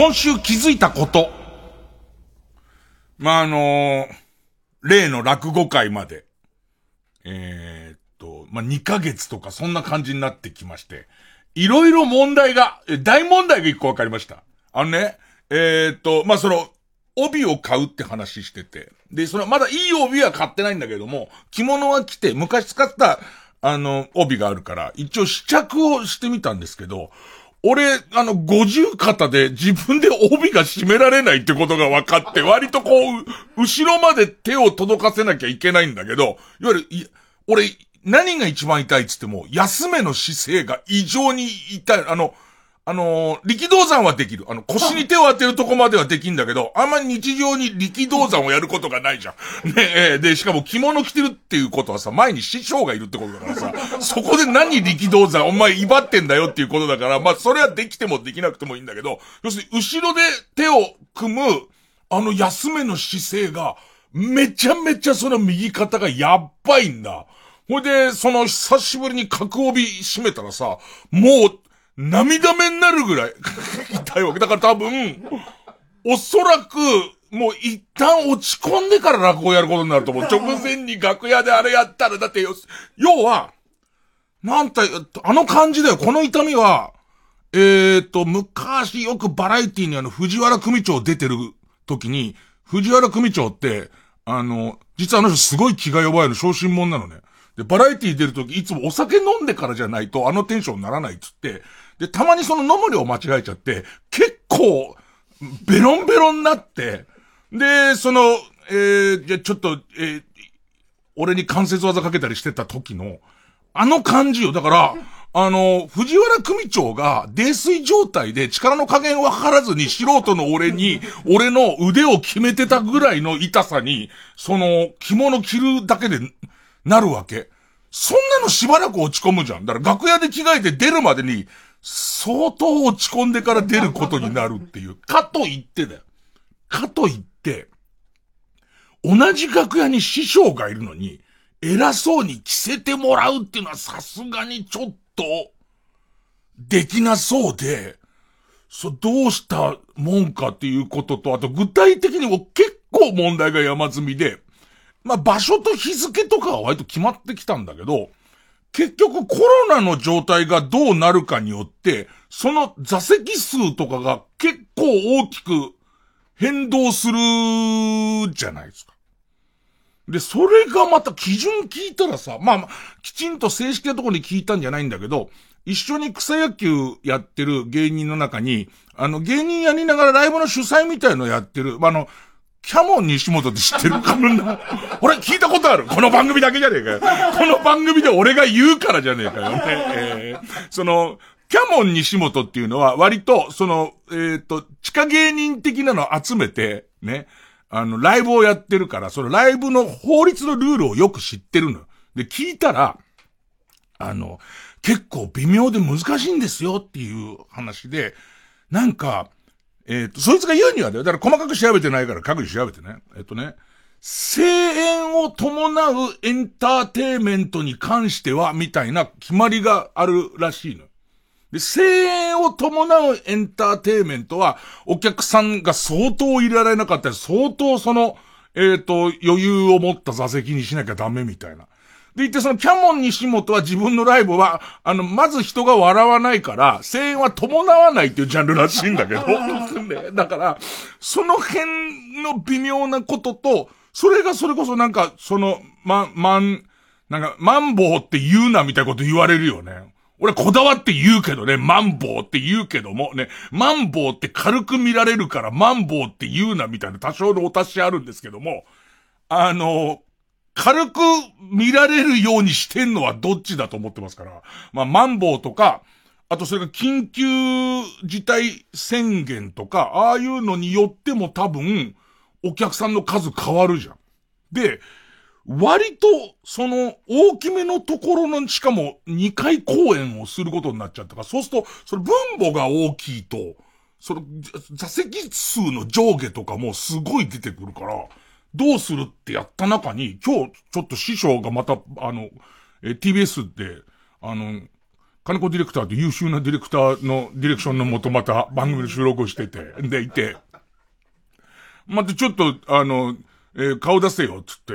今週気づいたこと。まあ、あのー、例の落語会まで、えー、っと、まあ、2ヶ月とかそんな感じになってきまして、いろいろ問題が、大問題が一個わかりました。あのね、えー、っと、まあ、その、帯を買うって話してて。で、その、まだいい帯は買ってないんだけども、着物は着て、昔使った、あの、帯があるから、一応試着をしてみたんですけど、俺、あの、五十肩で自分で帯が締められないってことが分かって、割とこう、後ろまで手を届かせなきゃいけないんだけど、いわゆる、い俺、何が一番痛いっつっても、休めの姿勢が異常に痛い。あの、あのー、力道山はできる。あの、腰に手を当てるとこまではできんだけど、あんま日常に力道山をやることがないじゃん。ねえ、で、しかも着物着てるっていうことはさ、前に師匠がいるってことだからさ、そこで何力道山、お前威張ってんだよっていうことだから、まあ、それはできてもできなくてもいいんだけど、要するに、後ろで手を組む、あの、休めの姿勢が、めちゃめちゃその右肩がやっばいんだ。ほいで、その久しぶりに角帯締めたらさ、もう、涙目になるぐらい 痛いわけ。だから多分、おそらく、もう一旦落ち込んでから落語やることになると思う。直前に楽屋であれやったら、だってよ、要は、なんて、あの感じだよ。この痛みは、えーと、昔よくバラエティにあの、藤原組長出てる時に、藤原組長って、あの、実はあの人すごい気が弱いの、昇進者なのね。で、バラエティ出るとき、いつもお酒飲んでからじゃないと、あのテンションにならないっつって、で、たまにその飲む量間違えちゃって、結構、ベロンベロンになって、で、その、えー、じゃ、ちょっと、えー、俺に関節技かけたりしてた時の、あの感じよ。だから、あの、藤原組長が泥酔状態で力の加減わからずに素人の俺に、俺の腕を決めてたぐらいの痛さに、その、着物着るだけでなるわけ。そんなのしばらく落ち込むじゃん。だから楽屋で着替えて出るまでに、相当落ち込んでから出ることになるっていう。かと言ってだよ。かと言って、同じ楽屋に師匠がいるのに、偉そうに着せてもらうっていうのはさすがにちょっと、できなそうで、そ、どうしたもんかっていうことと、あと具体的にも結構問題が山積みで、まあ場所と日付とかは割と決まってきたんだけど、結局コロナの状態がどうなるかによって、その座席数とかが結構大きく変動するじゃないですか。で、それがまた基準聞いたらさ、まあ、まあきちんと正式なところに聞いたんじゃないんだけど、一緒に草野球やってる芸人の中に、あの、芸人やりながらライブの主催みたいのやってる、まあ、あの、キャモン西本って知ってるかもな 俺聞いたことあるこの番組だけじゃねえかよ。この番組で俺が言うからじゃねえかよね。えー、その、キャモン西本っていうのは割と、その、えっ、ー、と、地下芸人的なのを集めて、ね、あの、ライブをやってるから、そのライブの法律のルールをよく知ってるの。で、聞いたら、あの、結構微妙で難しいんですよっていう話で、なんか、えっ、と、そいつが言うにはだよ。だから細かく調べてないから各自調べてね。えっ、とね、声援を伴うエンターテイメントに関しては、みたいな決まりがあるらしいの。で、声援を伴うエンターテイメントは、お客さんが相当入れられなかったり、相当その、えっ、ー、と、余裕を持った座席にしなきゃダメみたいな。で言って、そのキャモン西本は自分のライブは、あの、まず人が笑わないから、声援は伴わないっていうジャンルらしいんだけど、だから、その辺の微妙なことと、それがそれこそなんか、その、ま、まん、なんか、マンボウって言うなみたいなこと言われるよね。俺こだわって言うけどね、マンボウって言うけども、ね、マンボウって軽く見られるからマンボウって言うなみたいな多少のお達しあるんですけども、あの、軽く見られるようにしてんのはどっちだと思ってますから。まあ、マンボウとか、あとそれが緊急事態宣言とか、ああいうのによっても多分、お客さんの数変わるじゃん。で、割と、その、大きめのところの、しかも、2回公演をすることになっちゃったから、そうすると、その分母が大きいと、その、座席数の上下とかもすごい出てくるから、どうするってやった中に、今日ちょっと師匠がまた、あの、え、TBS で、あの、金子ディレクターと優秀なディレクターのディレクションのもとまた番組で収録をしてて、でいて、またちょっと、あの、えー、顔出せよ、つって、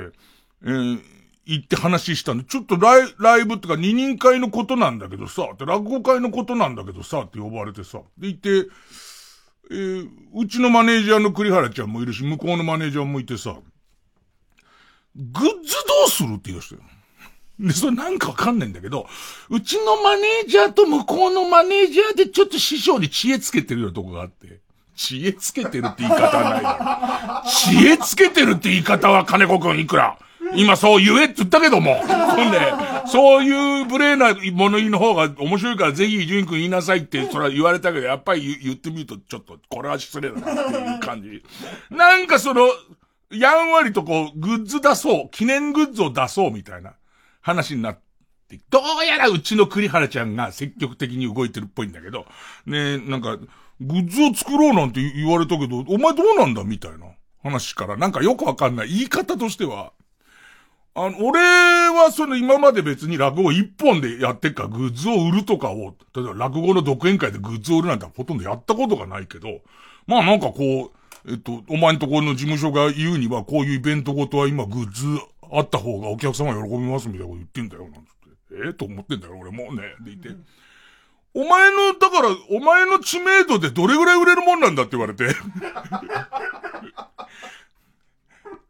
えー、行って話したんで、ちょっとライライブってか二人会のことなんだけどさ、って落語会のことなんだけどさ、って呼ばれてさ、でいて、えー、うちのマネージャーの栗原ちゃんもいるし、向こうのマネージャーもいてさ、グッズどうするって言い出したよ。で、それなんかわかんないんだけど、うちのマネージャーと向こうのマネージャーでちょっと師匠に知恵つけてるようなとこがあって。知恵つけてるって言い方はないだろ。知恵つけてるって言い方は金子くんいくら。今そう言えって言ったけども。ほんで、そういう無礼な物言いの方が面白いからぜひ伊集院君言いなさいって、それは言われたけど、やっぱり言ってみるとちょっと、これは失礼だなっていう感じ。なんかその、やんわりとこう、グッズ出そう、記念グッズを出そうみたいな話になって、どうやらうちの栗原ちゃんが積極的に動いてるっぽいんだけど、ねなんか、グッズを作ろうなんて言われたけど、お前どうなんだみたいな話から、なんかよくわかんない言い方としては、あの、俺はその今まで別に落語一本でやってっかグッズを売るとかを、例えば落語の独演会でグッズを売るなんてほとんどやったことがないけど、まあなんかこう、えっと、お前んところの事務所が言うには、こういうイベントごとは今グッズあった方がお客様喜びますみたいなこと言ってんだよ、なんつって。えー、と思ってんだよ、俺もうね。でいて。お前の、だから、お前の知名度でどれぐらい売れるもんなんだって言われて。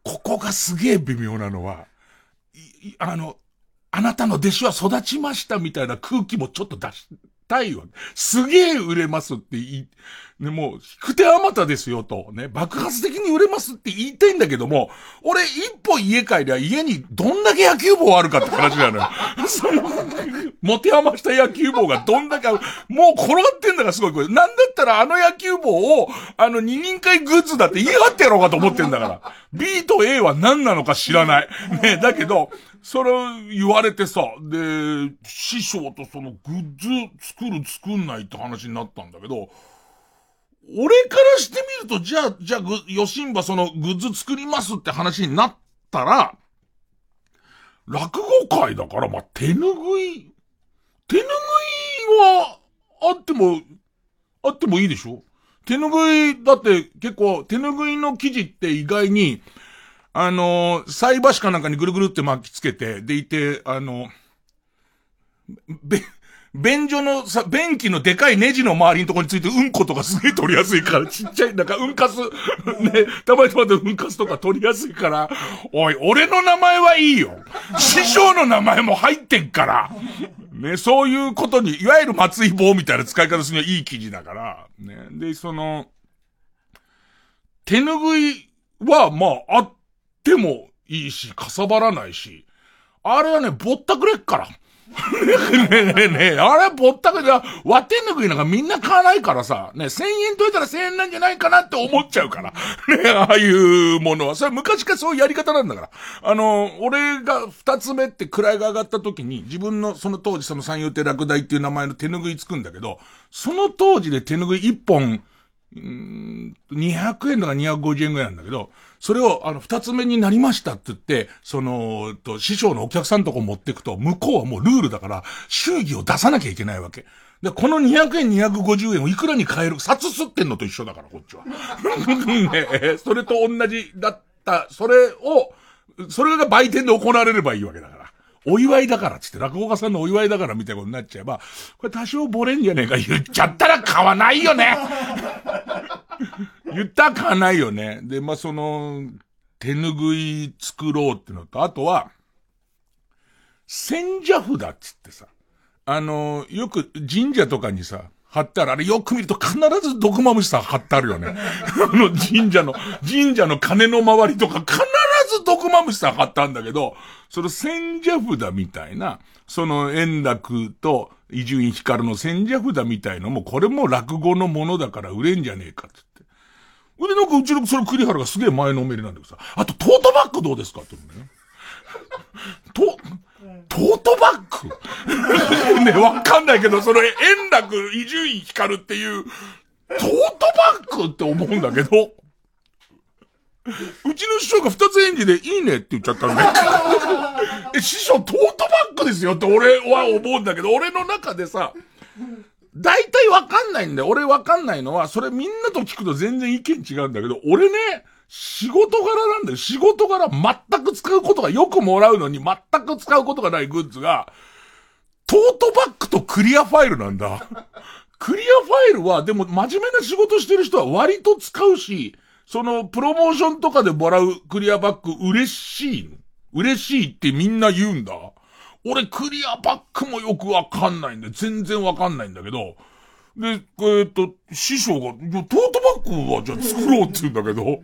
ここがすげえ微妙なのは、あの、あなたの弟子は育ちましたみたいな空気もちょっと出したいわ。すげえ売れますって言い、ね、もう、引く手あまたですよと、ね、爆発的に売れますって言いたいんだけども、俺一歩家帰りゃ家にどんだけ野球棒あるかって話なのよ。その、持て余した野球棒がどんだけ、もう転がってんだからすごいこれ。なんだったらあの野球棒を、あの二人会グッズだって言い張ってやろうかと思ってんだから。B と A は何なのか知らない。ね、だけど、それ言われてさ、で、師匠とそのグッズ作る作んないって話になったんだけど、俺からしてみると、じゃあ、じゃあ、ヨシンバそのグッズ作りますって話になったら、落語会だから、まあ、手ぬぐい、手ぬぐいは、あっても、あってもいいでしょ。手ぬぐい、だって結構、手ぬぐいの生地って意外に、あの菜箸かなんかにぐるぐるって巻きつけて、でいて、あのべ、便所のさ、便器のでかいネジの周りのところについてうんことかすげえ取りやすいから、ちっちゃい、なんかうんかす、ね、たまにたまでうんかすとか取りやすいから、おい、俺の名前はいいよ。師匠の名前も入ってんから。ね、そういうことに、いわゆる松井棒みたいな使い方するにはいい記事だから、ね。で、その、手ぬぐいは、まあ、あってもいいし、かさばらないし、あれはね、ぼったくれっから。ねえねえねえ、あれぼったくりだ、割ってんの食いなんかみんな買わないからさ、ね、千円といたら千円なんじゃないかなって思っちゃうから。ねああいうものは。それ昔からそういうやり方なんだから。あの、俺が二つ目って位が上がった時に、自分のその当時その三遊亭落第っていう名前の手拭いつくんだけど、その当時で手拭い一本、うん、200円とか250円ぐらいなんだけど、それを、あの、二つ目になりましたって言って、その、と、師匠のお客さんとこ持ってくと、向こうはもうルールだから、祝儀を出さなきゃいけないわけ。で、この200円、250円をいくらに買える、札吸ってんのと一緒だから、こっちは。ねそれと同じだった、それを、それが売店で行われればいいわけだから。お祝いだからつって、落語家さんのお祝いだからみたいなことになっちゃえば、これ多少ボレんじゃねえか言っちゃったら買わないよね言ったら買わないよね。で、まあ、その、手ぬぐい作ろうってのと、あとは、千社札っつってさ、あの、よく神社とかにさ、貼ってある。あれよく見ると必ず毒マムシさん貼ってあるよね。あの神社の、神社の鐘の周りとか必ず毒マムシさん貼ったんだけど、その千社札みたいな、その円楽と伊集院光の千社札みたいのも、これも落語のものだから売れんじゃねえかってで、なんかうちのその栗原がすげえ前のめりなんだけどさ、あとトートバッグどうですか？って言うね。と、トートバッグ？ね、わかんないけど、その円楽、伊集院光っていう、トートバッグって思うんだけど、うちの師匠が二つ返事でいいねって言っちゃったんだよ。え、師匠トートバッグですよって俺は思うんだけど、俺の中でさ、大体わかんないんだよ。俺わかんないのは、それみんなと聞くと全然意見違うんだけど、俺ね、仕事柄なんだよ。仕事柄全く使うことがよくもらうのに全く使うことがないグッズが、トートバッグとクリアファイルなんだ。クリアファイルは、でも真面目な仕事してる人は割と使うし、そのプロモーションとかでもらうクリアバッグ嬉しい嬉しいってみんな言うんだ。俺クリアバッグもよくわかんないんだよ。全然わかんないんだけど、で、えー、っと、師匠が、トートバッグはじゃあ作ろうって言うんだけど、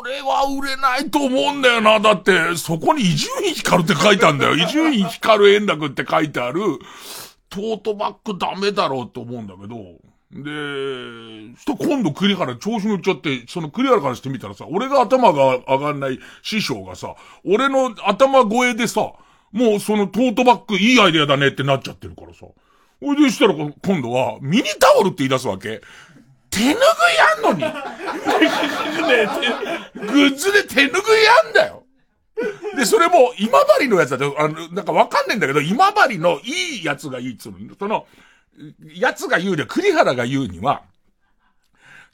俺は売れないと思うんだよな。だって、そこに伊集院光って書いてあるんだよ。伊集院光円楽って書いてある、トートバッグダメだろうと思うんだけど、で、そしたら今度栗原調子乗っちゃって、その栗原からしてみたらさ、俺が頭が上がんない師匠がさ、俺の頭越えでさ、もうそのトートバッグいいアイデアだねってなっちゃってるからさ。ほいでしたら今度は、ミニタオルって言い出すわけ。手拭いあんのに。ねグッズで手拭いあんだよ。で、それも今治のやつだと、あの、なんかわかんないんだけど、今治のいいやつがいいっつうの。その、やつが言うには、栗原が言うには、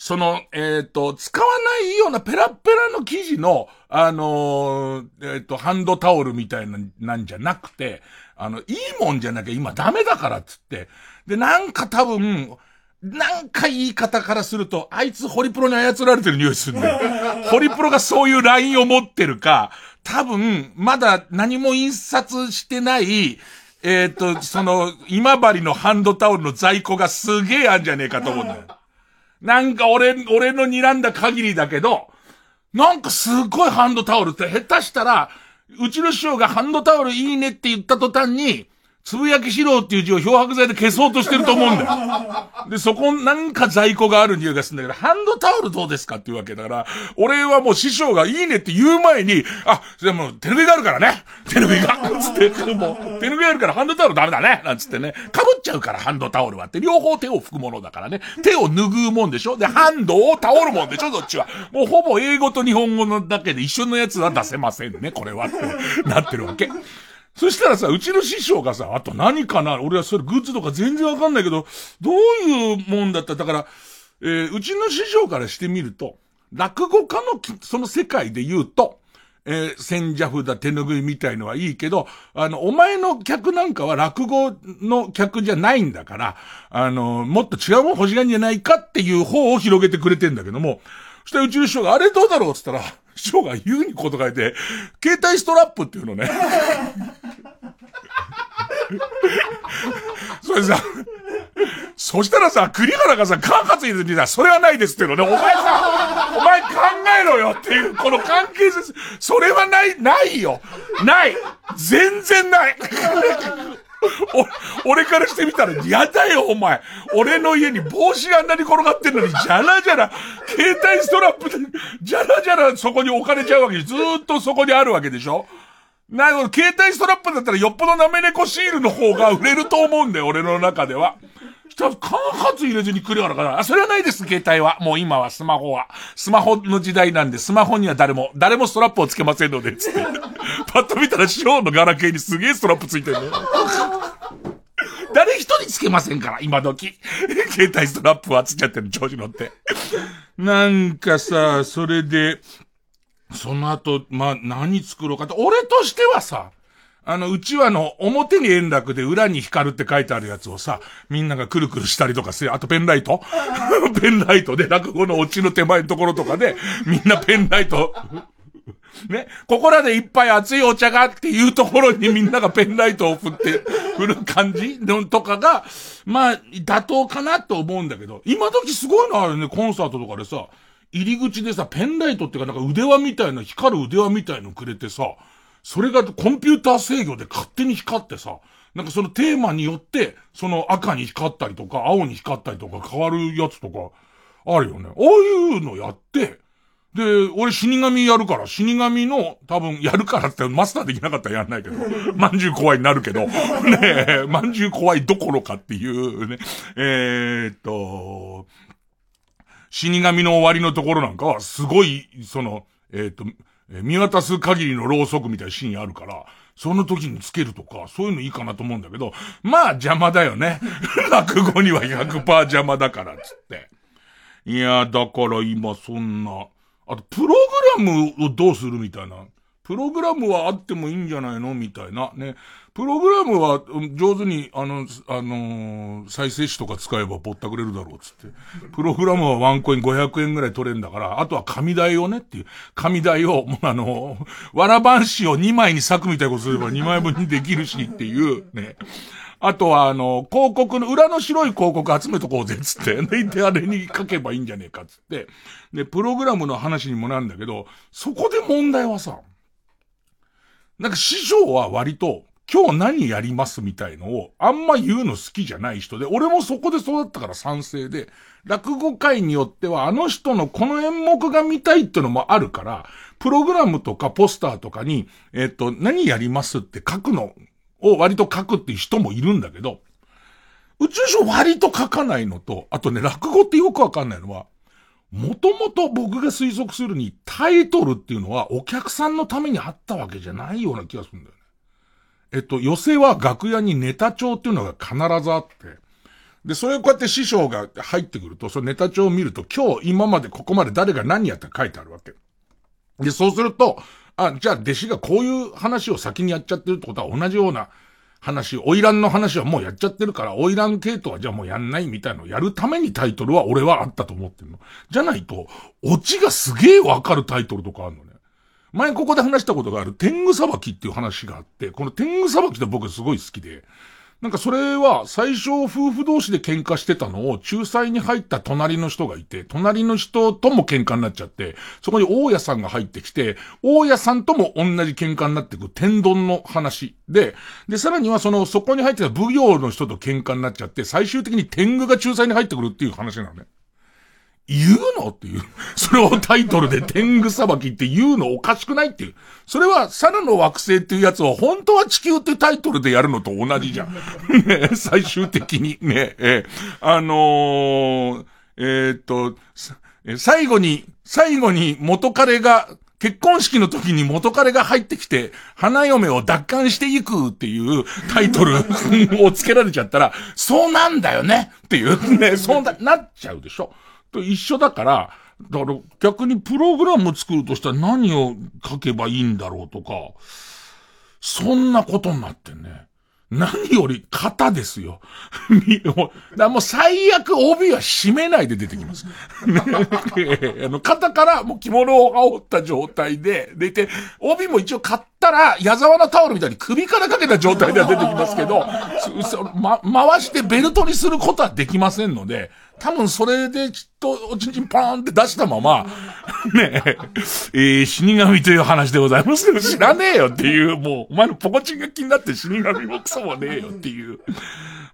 その、えっ、ー、と、使わないようなペラペラの生地の、あのー、えっ、ー、と、ハンドタオルみたいな、なんじゃなくて、あの、いいもんじゃなきゃ今ダメだからっつって。で、なんか多分、なんか言い方からすると、あいつホリプロに操られてる匂いするんだよ。ホリプロがそういうラインを持ってるか、多分、まだ何も印刷してない、えっ、ー、と、その、今治のハンドタオルの在庫がすげえあんじゃねえかと思うんだよ。なんか俺、俺の睨んだ限りだけど、なんかすっごいハンドタオルって下手したら、うちの師匠がハンドタオルいいねって言った途端に、つぶやきしろっていう字を漂白剤で消そうとしてると思うんだよ。で、そこなんか在庫がある匂いがするんだけど、ハンドタオルどうですかっていうわけだから、俺はもう師匠がいいねって言う前に、あ、でも手拭いがあるからね。手拭いが。つって、もう、手拭いあるからハンドタオルダメだね。なんつってね。被っちゃうからハンドタオルはって、両方手を拭くものだからね。手を拭うもんでしょ？で、ハンドをタオルもんでしょ？どっちは。もうほぼ英語と日本語のだけで一緒のやつは出せませんね。これはってなってるわけ。そしたらさ、うちの師匠がさ、あと何かな？俺はそれグッズとか全然わかんないけど、どういうもんだった？だから、えー、うちの師匠からしてみると、落語家のその世界で言うと、えー、千社札手拭いみたいのはいいけど、あの、お前の客なんかは落語の客じゃないんだから、あの、もっと違うもん欲しがんじゃないかっていう方を広げてくれてんだけども、そしたらうちの師匠が、あれどうだろう？って言ったら、師匠が言うにこと書いて、携帯ストラップっていうのね。それさ、そしたらさ、栗原がさ、カーカツいずにさ、それはないですっていうのね。お前さ、お前考えろよっていう、この関係性、それはない、ないよ。ない。全然ない。お、俺からしてみたらやだよ、お前。俺の家に帽子あんなに転がってんのに、じゃらじゃら、携帯ストラップで、じゃらじゃらそこに置かれちゃうわけでずっとそこにあるわけでしょなるほど、携帯ストラップだったらよっぽどなめ猫シールの方が売れると思うんだよ、俺の中では。したら、間髪入れずに来るからかな。あ、それはないです、携帯は。もう今はスマホは。スマホの時代なんで、スマホには誰も、誰もストラップをつけませんので、つって。パッと見たら、ショーのガラケーにすげえストラップついてるの。誰一人つけませんから、今時。携帯ストラップはつっちゃってる、調子乗って。なんかさ、それで、その後、まあ、何作ろうかって、俺としてはさ、あの、うちわの表に円楽で裏に光るって書いてあるやつをさ、みんながくるくるしたりとかする。あとペンライト。ペンライトで落語のオチの手前のところとかで、みんなペンライト。ね、ここらでいっぱい熱いお茶がっていうところにみんながペンライトを振って、振る感じ？のとかが、まあ、妥当かなと思うんだけど、今時すごいのあるね、コンサートとかでさ、入り口でさ、ペンライトっていうかなんか腕輪みたいな、光る腕輪みたいのくれてさ、それがコンピューター制御で勝手に光ってさ、なんかそのテーマによって、その赤に光ったりとか、青に光ったりとか変わるやつとか、あるよね。ああいうのやって、で、俺死神やるから、死神の、多分やるからってマスターできなかったらやんないけど、まんじゅう怖いになるけど、ねえ、まんじゅう怖いどころかっていうね、えー、っと、死神の終わりのところなんかは、すごい、その、えっ、ー、え、見渡す限りのろうそくみたいなシーンあるから、その時につけるとか、そういうのいいかなと思うんだけど、まあ邪魔だよね。落語には100%邪魔だから、つって。いや、だから今そんな、あと、プログラムをどうするみたいな。プログラムはあってもいいんじゃないの？みたいな。ね。プログラムは上手に、あの、あのー、再生紙とか使えばぼったくれるだろうつって。プログラムはワンコイン500円ぐらい取れるんだから、あとは紙代をねっていう。紙代を、もうあのー、わらばんしを2枚に咲くみたいなことすれば2枚分にできるしっていう、ね。あとは、あの、広告の、裏の白い広告集めとこうぜ、つって。で、あれに書けばいいんじゃねえか、つって。で、プログラムの話にもなんだけど、そこで問題はさ、なんか師匠は割と、今日何やりますみたいのを、あんま言うの好きじゃない人で、俺もそこで育ったから賛成で、落語会によってはあの人のこの演目が見たいってのもあるから、プログラムとかポスターとかに、えっ、と、何やりますって書くのを割と書くっていう人もいるんだけど、宇宙書割と書かないのと、あとね、落語ってよくわかんないのは、もともと僕が推測するにタイトルっていうのはお客さんのためにあったわけじゃないような気がするんだよね。えっと、寄せは楽屋にネタ帳っていうのが必ずあって、で、それをこうやって師匠が入ってくると、そのネタ帳を見ると、今日今までここまで誰が何やったか書いてあるわけ。で、そうすると、あ、じゃあ弟子がこういう話を先にやっちゃってるってことは同じような話、花魁の話はもうやっちゃってるから、花魁系統はじゃあもうやんないみたいのをやるためにタイトルは俺はあったと思ってるの。じゃないと、オチがすげえわかるタイトルとかあるのね。前ここで話したことがある天狗裁きっていう話があって、この天狗裁きって僕すごい好きで、なんかそれは最初夫婦同士で喧嘩してたのを仲裁に入った隣の人がいて、隣の人とも喧嘩になっちゃって、そこに大家さんが入ってきて、大家さんとも同じ喧嘩になってく天丼の話で、で、さらにはその、そこに入ってた奉行の人と喧嘩になっちゃって、最終的に天狗が仲裁に入ってくるっていう話なのね。言うの？っていう。それをタイトルで天狗裁きって言うのおかしくないっていう。それは、サラの惑星っていうやつを本当は地球ってタイトルでやるのと同じじゃん。ね、最終的にね、えあのー、えー、っと、最後に、最後に元彼が、結婚式の時に元彼が入ってきて、花嫁を奪還していくっていうタイトル をつけられちゃったら、そうなんだよねっていうね、そう、なっちゃうでしょ。と一緒だから、だから逆にプログラム作るとしたら何を書けばいいんだろうとか、そんなことになってね。何より型ですよ。だもう最悪帯は締めないで出てきます。あの肩からもう着物を羽織った状態で出て、帯も一応買ったら矢沢のタオルみたいに首からかけた状態では出てきますけど、ま、回してベルトにすることはできませんので、多分それできっとおちんちんパーンって出したまま、ねえ、えー、死神という話でございますけど知らねえよっていう、もう、お前のポコチンが気になって死神もクソもねえよっていう。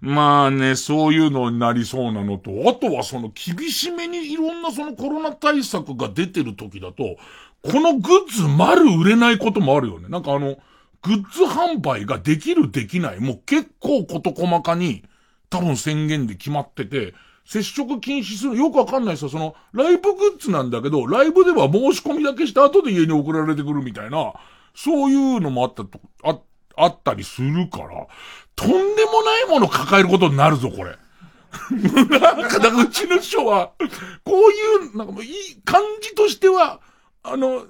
まあね、そういうのになりそうなのと、あとはその厳しめにいろんなそのコロナ対策が出てる時だと、このグッズ丸売れないこともあるよね。なんかあの、グッズ販売ができるできない、もう結構事細かに多分宣言で決まってて、接触禁止する、よくわかんないですよ。その、ライブグッズなんだけど、ライブでは申し込みだけした後で家に送られてくるみたいな、そういうのもあったと、あ、あったりするから、とんでもないもの抱えることになるぞ、これ。なんか、だからうちの師匠は、こういう、なんかもういい感じとしては、あの、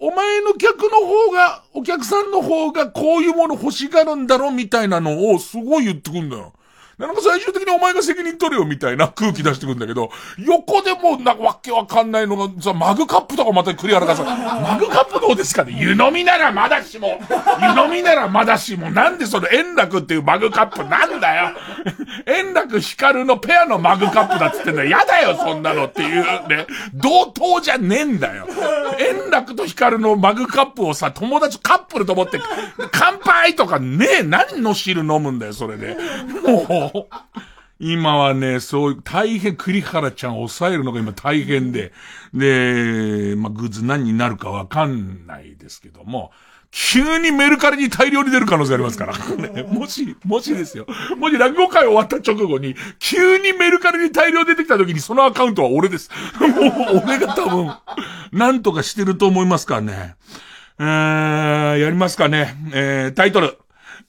お前の客の方が、お客さんの方がこういうもの欲しがるんだろみたいなのをすごい言ってくんだよ。なんか最終的にお前が責任取れよみたいな空気出してくんだけど、横でもなんかわけわかんないのが、さ、マグカップとかまたクリアラさ、マグカップどうですかね？湯飲みならまだしも、湯飲みならまだしも、なんでその円楽っていうマグカップなんだよ？円楽光のペアのマグカップだっつってんだよ。やだよ、そんなのっていうね。同等じゃねえんだよ。円楽と光のマグカップをさ、友達カップルと思って、乾杯とかねえ、何の汁飲むんだよ、それで。もう、今はね、そういう、大変栗原ちゃんを抑えるのが今大変で、で、まあ、グッズ何になるかわかんないですけども、急にメルカリに大量に出る可能性ありますから。ね、もし、もしですよ。もし落語会終わった直後に、急にメルカリに大量出てきた時にそのアカウントは俺です。もう、俺が多分、なんとかしてると思いますからね。えー、やりますかね。えー、タイトル。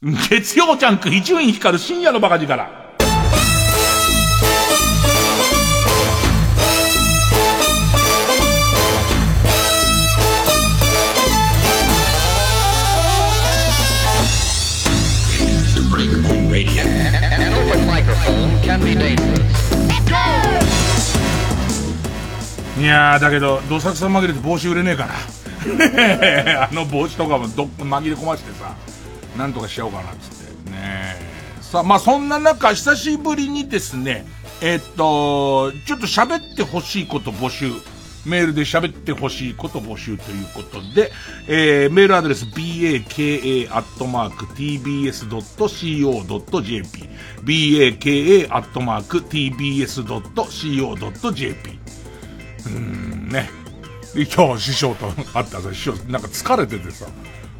月曜ジャンク伊集院光る深夜のバカ力。いや、だけど、どさくさ紛れて帽子売れねえかな。あの帽子とかもど紛れ込ましてさ、なんとかしちゃおうかなっつって。ねさあ、まあそんな中、久しぶりにですね、えっと、ちょっと喋ってほしいこと募集。メールで喋ってほしいこと募集ということで、えー、メールアドレス baka.tbs.co.jp baka.tbs.co.jp うーん、ね。今日師匠と会ったさ、師匠、なんか疲れててさ、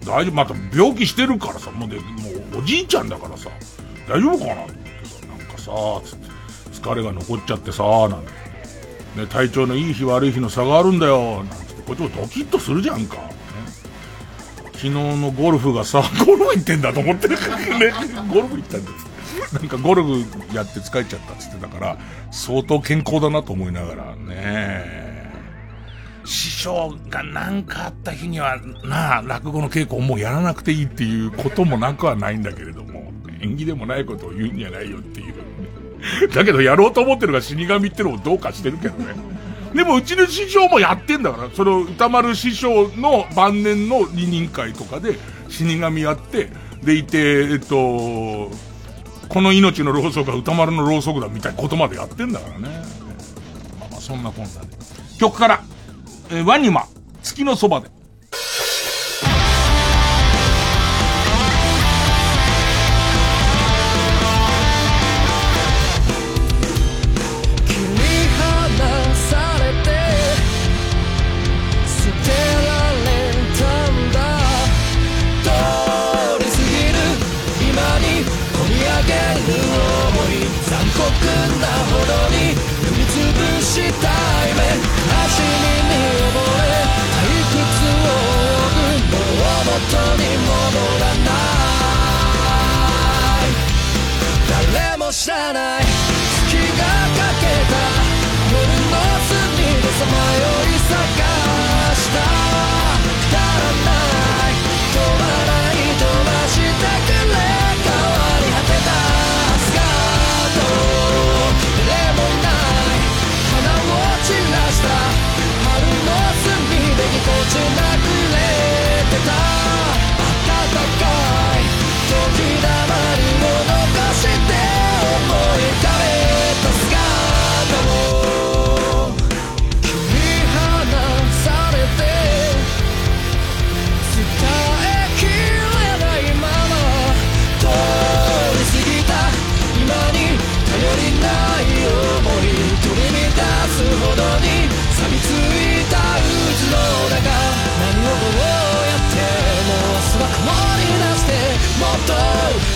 大丈夫、また病気してるからさ、もうで、もうおじいちゃんだからさ、大丈夫かな？ってさ、なんかさ、つって、疲れが残っちゃってさ、なんて。ね、体調のいい日悪い日の差があるんだよ、なんつって、こっちもドキッとするじゃんか。ね、昨日のゴルフがさ、ゴルフ行ってんだと思ってね、ゴルフ行ったんです。なんかゴルフやって疲れちゃったっつってたから、相当健康だなと思いながら。ね。師匠が何かあった日には、なあ、落語の稽古をもうやらなくていいっていうこともなくはないんだけれども、縁起でもないことを言うんじゃないよっていう。だけどやろうと思ってるが死神ってのもどうかしてるけどね。でもうちの師匠もやってんだから、その歌丸師匠の晩年の二人会とかで死神やって、でいて、えっと、この命のろうそくは歌丸のろうそくだみたいなことまでやってんだからね。まあまあそんなこんなで。曲から、えー、ワニマ、月のそばで。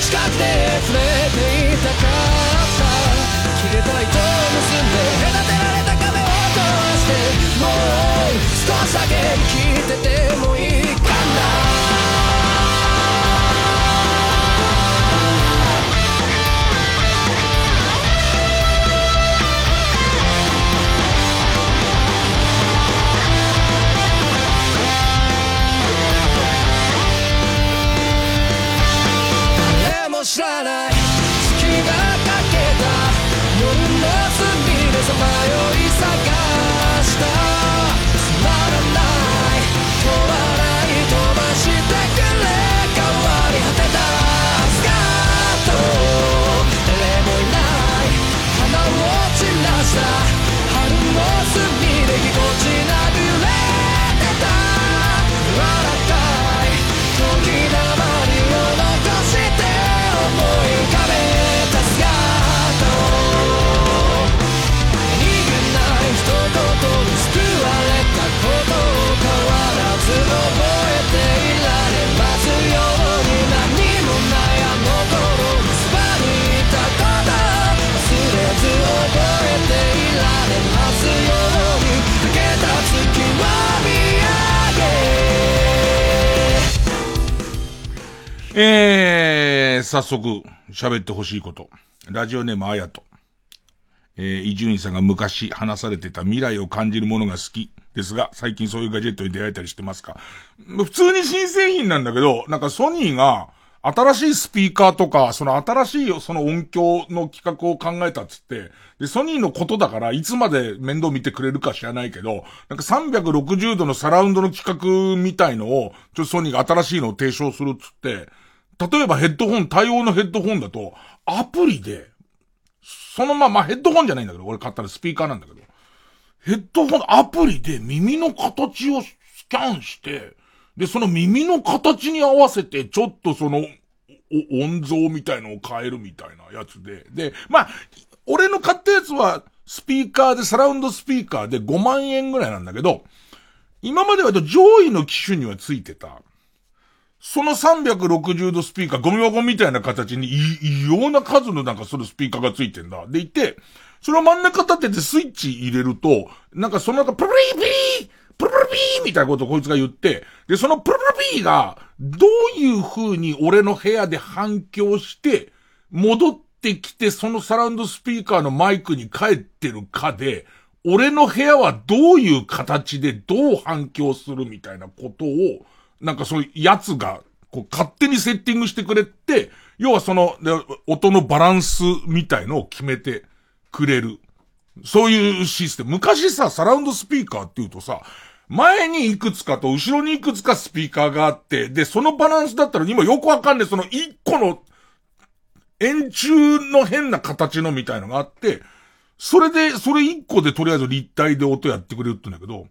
近くで触れていたかった。切れた糸を結んで隔てられた壁を通してもう少しだけ生きてて。えー、早速、喋ってほしいこと。ラジオネームあやと。えー、伊集院さんが昔話されてた未来を感じるものが好きですが、最近そういうガジェットに出会えたりしてますか？普通に新製品なんだけど、なんかソニーが、新しいスピーカーとか、その新しいその音響の企画を考えたっつって、で、ソニーのことだから、いつまで面倒見てくれるか知らないけど、なんか360度のサラウンドの企画みたいのを、ちょっとソニーが新しいのを提唱するっつって、例えばヘッドホン、対応のヘッドホンだと、アプリで、そのまま、ヘッドホンじゃないんだけど、俺買ったらスピーカーなんだけど、ヘッドホン、アプリで耳の形をスキャンして、で、その耳の形に合わせて、ちょっとその、音像みたいのを変えるみたいなやつで。で、まあ、俺の買ったやつは、スピーカーで、サラウンドスピーカーで5万円ぐらいなんだけど、今までは上位の機種にはついてた。その360度スピーカー、ゴミ箱みたいな形に異様な数のなんかそのスピーカーがついてんだ。でいて、それを真ん中立ててスイッチ入れると、なんかその中、プリープリープルプルピーみたいなことをこいつが言って、で、そのプルプルピーが、どういう風に俺の部屋で反響して、戻ってきて、そのサラウンドスピーカーのマイクに帰ってるかで、俺の部屋はどういう形でどう反響するみたいなことを、なんかそういうやつが、こう勝手にセッティングしてくれて、要はその、音のバランスみたいのを決めてくれる。そういうシステム。昔さ、サラウンドスピーカーって言うとさ、前にいくつかと後ろにいくつかスピーカーがあって、で、そのバランスだったら今よくわかんない、その一個の円柱の変な形のみたいのがあって、それで、それ一個でとりあえず立体で音やってくれるって言うんだけど、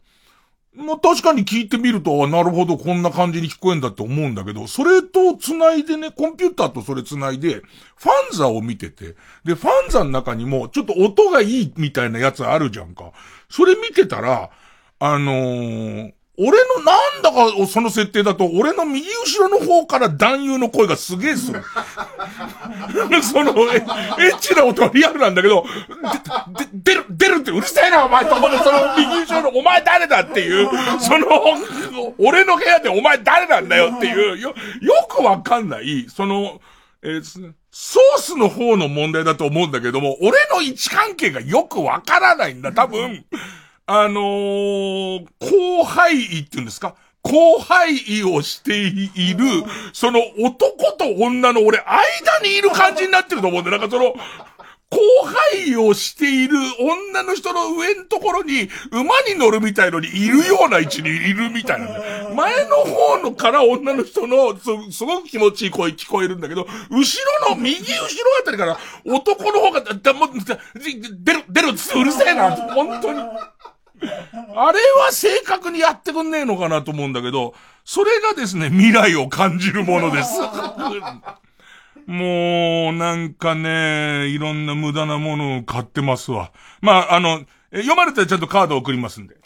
まあ、確かに聞いてみると、なるほど、こんな感じに聞こえんだって思うんだけど、それと繋いでね、コンピューターとそれ繋いで、ファンザを見てて、で、ファンザの中にも、ちょっと音がいいみたいなやつあるじゃんか。それ見てたら、あのー、俺のなんだかその設定だと、俺の右後ろの方から男優の声がすげえする。そのエ、ッチな音はリアルなんだけど、で、出る、出るってうるせえなお前と思って、その右後ろのお前誰だっていう、その、俺の部屋でお前誰なんだよっていう、よ、よくわかんない、その、えー、ソースの方の問題だと思うんだけども、俺の位置関係がよくわからないんだ、多分。あのー、後輩位って言うんですか？後輩位をしている、その男と女の俺、間にいる感じになってると思うんだよ。なんかその、後輩をしている女の人の上のところに馬に乗るみたいのにいるような位置にいるみたいな前の方のから女の人のす、すごく気持ちいい声聞こえるんだけど、後ろの右後ろあたりから男の方が、だ、も、出る、出るうるせえな、本当に。あれは正確にやってくんねえのかなと思うんだけど、それがですね、未来を感じるものです。もう、なんかね、いろんな無駄なものを買ってますわ。まあ、あの、読まれたらちゃんとカード送りますんで。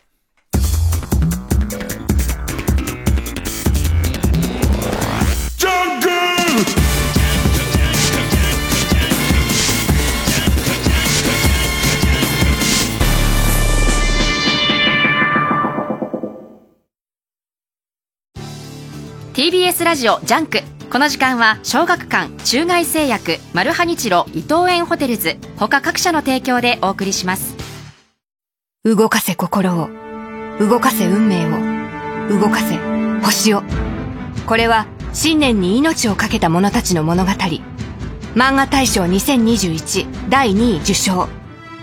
TBS ラジオジャンクこの時間は小学館中外製薬マルハニチロ伊藤園ホテルズ他各社の提供でお送りします。動かせ心を動かせ運命を動かせ星を。これは信念に命を懸けた者たちの物語。漫画大賞2021第2位受賞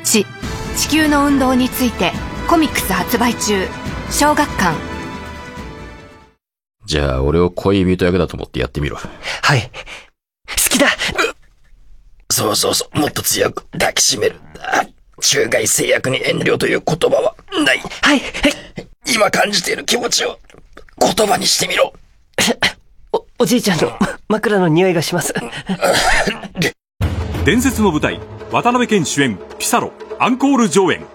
チ。地球の運動についてコミックス発売中。小学館じゃあ、俺を恋人役だと思ってやってみろ。はい。好きだそうそうそう、もっと強く抱きしめる。中外制約に遠慮という言葉はない。はい、はい。今感じている気持ちを言葉にしてみろ。お、おじいちゃんの枕の匂いがします。伝説の舞台、渡辺謙主演、ピサロ、アンコール上演。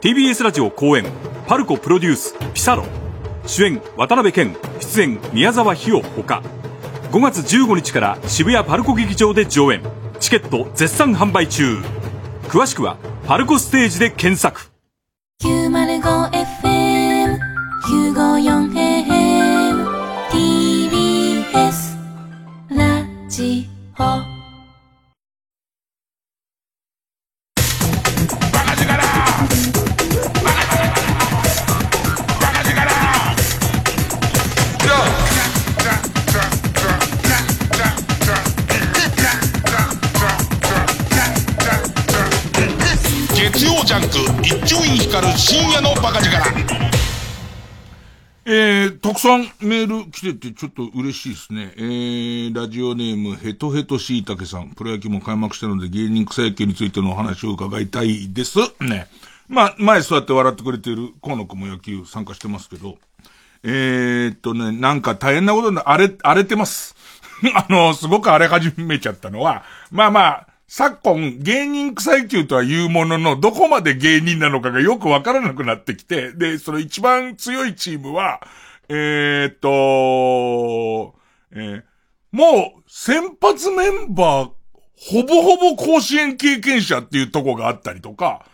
TBS ラジオ公演、パルコプロデュース、ピサロ。主演渡辺謙。出演宮沢ひよほか。5月15日から渋谷パルコ劇場で上演。チケット絶賛販売中。詳しくはパルコステージで検索。さんメール来ててちょっと嬉しいですね。えー、ラジオネームヘトヘトしいたけさん。プロ野球も開幕したので芸人草野球についてのお話を伺いたいです。ね。まあ、前座って笑ってくれてる河野くんも野球参加してますけど、えー、っとね、なんか大変なことに荒れ、荒れてます。あの、すごく荒れ始めちゃったのは、まあまあ、昨今、芸人草野球とは言うものの、どこまで芸人なのかがよくわからなくなってきて、で、その一番強いチームは、えー、っと、えー、もう、先発メンバー、ほぼほぼ甲子園経験者っていうとこがあったりとか、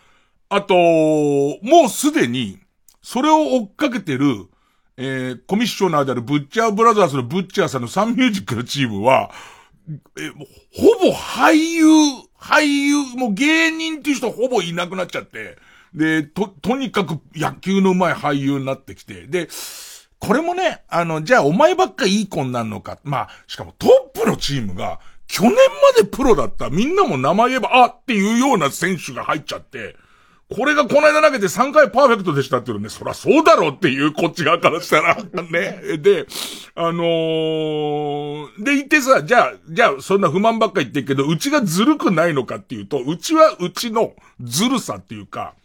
あと、もうすでに、それを追っかけてる、えー、コミッショナーであるブッチャーブラザーズのブッチャーさんのサンミュージックのチームは、え、ほぼ俳優、俳優、もう芸人っていう人ほぼいなくなっちゃって、で、と、とにかく野球の上手い俳優になってきて、で、これもね、あの、じゃあお前ばっかいい子になるのか。まあ、しかもトップのチームが、去年までプロだった、みんなも名前言えば、あっていうような選手が入っちゃって、これがこの間投げて3回パーフェクトでしたっていうのね、そらそうだろうっていうこっち側からしたら、ね。で、あのー、で言ってさ、じゃあ、じゃあそんな不満ばっか言ってるけど、うちがずるくないのかっていうと、うちはうちのずるさっていうか、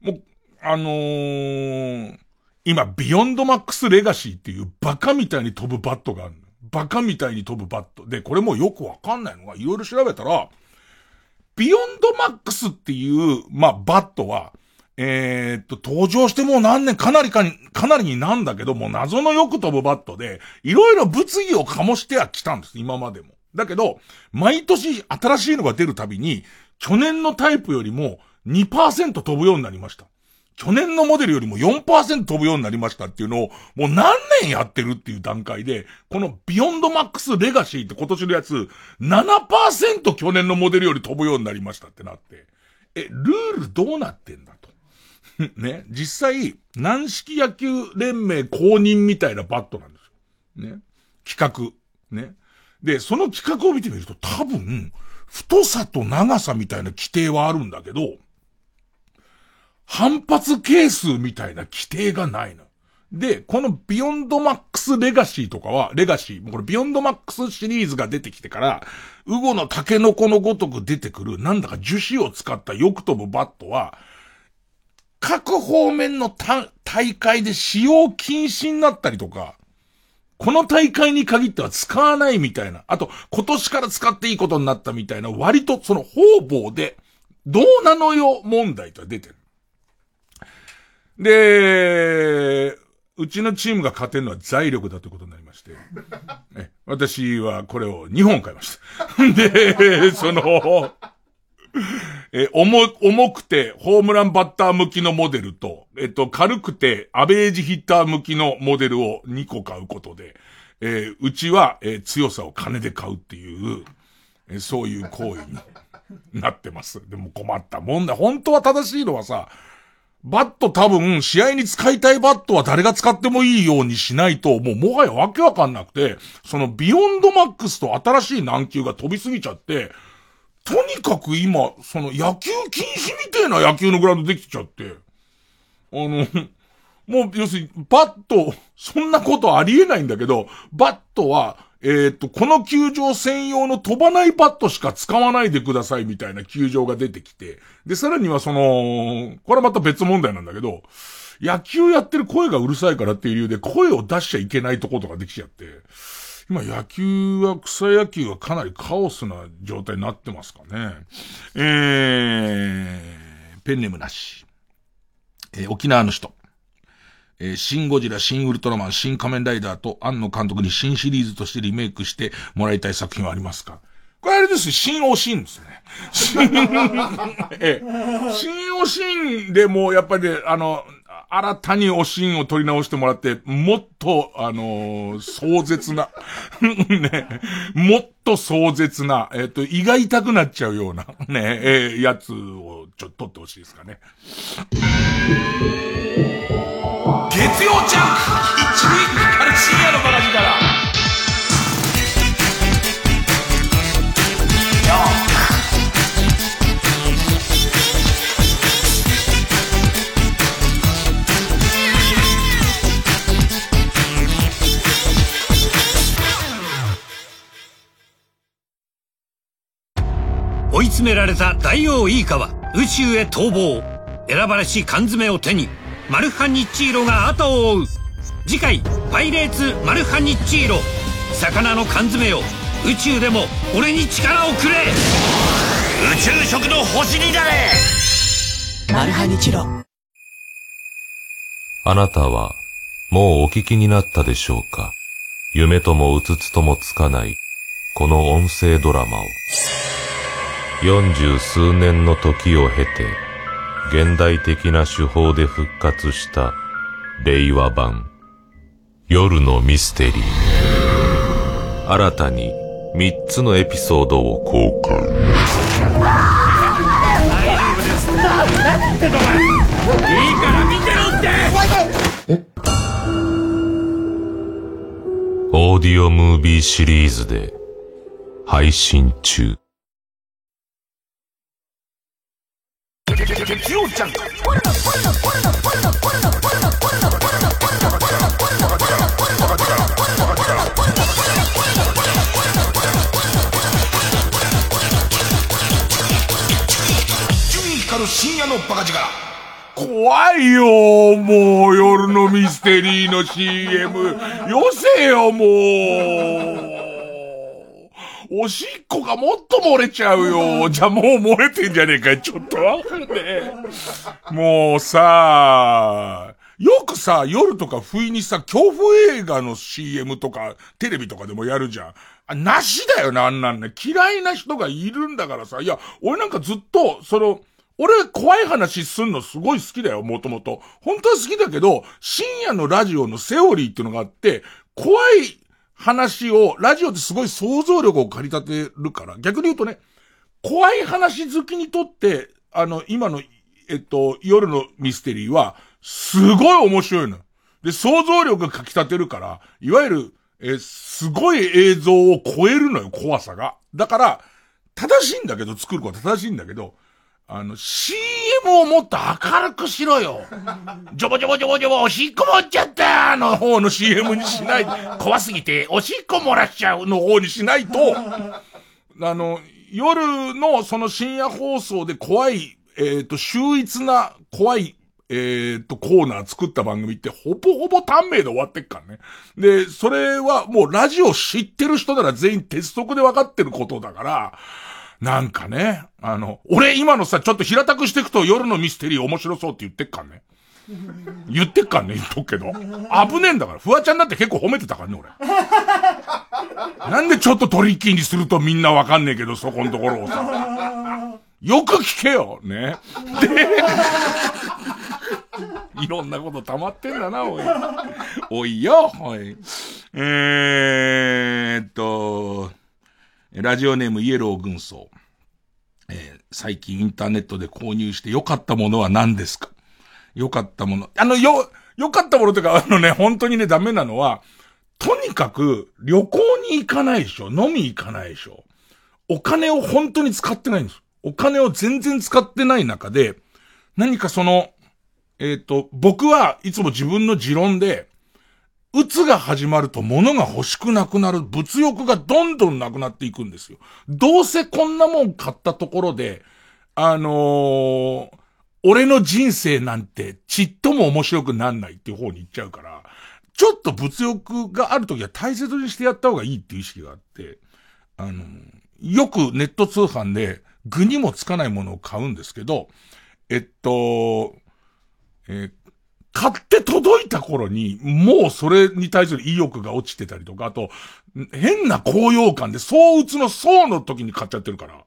もう、あのー、今、ビヨンドマックスレガシーっていうバカみたいに飛ぶバットがあるのバカみたいに飛ぶバット。で、これもよくわかんないのが、いろいろ調べたら、ビヨンドマックスっていう、まあ、バットは、えー、っと、登場してもう何年、かなりかに、かなりになんだけど、もう謎のよく飛ぶバットで、いろいろ物議を醸してはきたんです、今までも。だけど、毎年新しいのが出るたびに、去年のタイプよりも2%飛ぶようになりました。去年のモデルよりも4%飛ぶようになりましたっていうのを、もう何年やってるっていう段階で、このビヨンドマックスレガシーって今年のやつ、7%去年のモデルより飛ぶようになりましたってなって、え、ルールどうなってんだと。ね、実際、軟式野球連盟公認みたいなバットなんですよ。ね。規格。ね。で、その規格を見てみると多分、太さと長さみたいな規定はあるんだけど、反発係数みたいな規定がないの。で、このビヨンドマックスレガシーとかは、レガシー、これビヨンドマックスシリーズが出てきてから、雨後のタケノコのごとく出てくる、なんだか樹脂を使ったよく飛ぶバットは、各方面の大会で使用禁止になったりとか、この大会に限っては使わないみたいな、あと今年から使っていいことになったみたいな、割とその方々で、どうなのよ問題とは出てる。で、うちのチームが勝てるのは財力だということになりまして、え私はこれを2本買いました。で、その、え、重、重くて、ホームランバッター向きのモデルと、えっと、軽くて、アベレージヒッター向きのモデルを2個買うことで、えー、うちは、えー、強さを金で買うっていう、えー、そういう行為になってます。でも困ったもんだ。本当は正しいのはさ、バット多分、試合に使いたいバットは誰が使ってもいいようにしないと、もうもはやわけわかんなくて、そのビヨンドマックスと新しい軟球が飛びすぎちゃって、とにかく今、その野球禁止みたいな野球のグラウンドできちゃって、あの、もう要するに、バット、そんなことありえないんだけど、バットは、えっ、と、この球場専用の飛ばないバットしか使わないでくださいみたいな球場が出てきて、で、さらにはその、これはまた別問題なんだけど、野球やってる声がうるさいからっていう理由で声を出しちゃいけないとことかできちゃって、今野球は、草野球はかなりカオスな状態になってますかね。えー、ペンネームなし。えー、沖縄の人。えー、シンゴジラ、シンウルトラマン、シン仮面ライダーと、庵野監督に新シリーズとしてリメイクしてもらいたい作品はありますか？これあれですよ、新おしんですね。新、え、新おしんでも、やっぱり、ねあの、新たにおしんを取り直してもらって、もっと、あのー、壮絶な、ね、もっと壮絶な、えっ、ー、と、胃が痛くなっちゃうような、ね、えー、やつをちょっと取ってほしいですかね。月曜ジャンク。一塁か深夜のバから。追い詰められたダイオウイカは宇宙へ逃亡。選ばれし缶詰を手に。マルハニッチーロが後を追う。次回「パイレーツマルハニッチーロ」魚の缶詰よ宇宙でも俺に力をくれ。宇宙食の星になれ。マルハニチロ。あなたはもうお聞きになったでしょうか？夢ともうつつともつかないこの音声ドラマを。四十数年の時を経て現代的な手法で復活した令和版夜のミステリー。新たに三つのエピソードを公開。いいから見てろってオーディオムービーシリーズで配信中月曜ジャンク光る深夜のバカ力。怖いよ、もう夜のミステリーの CM。よせよ、もう。おしっこがもっと漏れちゃうよ。じゃあもう漏れてんじゃねえかよ。ちょっとわかんねえ。もうさ、よくさ、夜とか不意にさ、恐怖映画の CM とか、テレビとかでもやるじゃん。あ、なしだよね、あんなんね。嫌いな人がいるんだからさ。いや、俺なんかずっと、その、俺怖い話すんのすごい好きだよ、もともと。本当は好きだけど、深夜のラジオのセオリーっていうのがあって、怖い話を、ラジオってすごい想像力を駆り立てるから、逆に言うとね、怖い話好きにとって、あの、今の、えっと、夜のミステリーは、すごい面白いの。で、想像力がかき立てるから、いわゆる、えすごい映像を超えるのよ、怖さが。だから、正しいんだけど、作ることは正しいんだけど、あの、CM をもっと明るくしろよ。ジョボジョボジョボジョボ、おしっこ漏っちゃったの方の CM にしない。怖すぎて、おしっこ漏らしちゃうの方にしないと、あの、夜のその深夜放送で怖い、えっ、と、秀逸な怖い、えっ、と、コーナー作った番組ってほぼほぼ短命で終わってっからね。で、それはもうラジオ知ってる人なら全員鉄則で分かってることだから、なんかね、あの、俺今のさ、ちょっと平たくしていくと夜のミステリー面白そうって言ってっかんね。言ってっかんね、言っとくけど。危ねえんだから。フワちゃんだって結構褒めてたからね、俺。なんでちょっとトリッキーにするとみんなわかんねえけど、そこのところをさ。よく聞けよ、ね。で、いろんなこと溜まってんだな、おい。おいよ、おい。えーっと、ラジオネームイエロー軍曹。えー最近インターネットで購入して良かったものは何ですか？良かったもの。あの、よ、良かったものとか、あのね、本当にね、ダメなのは、とにかく旅行に行かないでしょ飲み行かないでしょお金を本当に使ってないんです。お金を全然使ってない中で、何かその、えっ、と、僕はいつも自分の持論で、うつが始まると物が欲しくなくなる、物欲がどんどんなくなっていくんですよ。どうせこんなもん買ったところで、あのー俺の人生なんてちっとも面白くなんないっていう方に行っちゃうから、ちょっと物欲があるときは大切にしてやった方がいいっていう意識があって、あのーよくネット通販で具にもつかないものを買うんですけど、えっと、えー買って届いた頃に、もうそれに対する意欲が落ちてたりとか、あと、変な高揚感で、躁鬱の層の時に買っちゃってるから、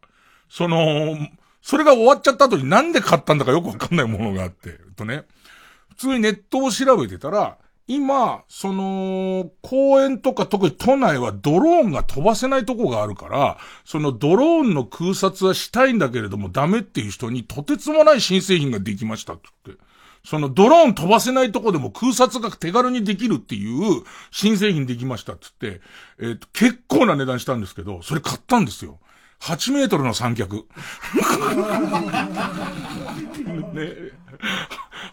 その、それが終わっちゃった後になんで買ったんだかよくわかんないものがあって、とね、普通にネットを調べてたら、今、その、公園とか特に都内はドローンが飛ばせないとこがあるから、そのドローンの空撮はしたいんだけれどもダメっていう人にとてつもない新製品ができましたってって。そのドローン飛ばせないとこでも空撮が手軽にできるっていう新製品できましたって言って、えっ、と、結構な値段したんですけど、それ買ったんですよ。8メートルの三脚。ね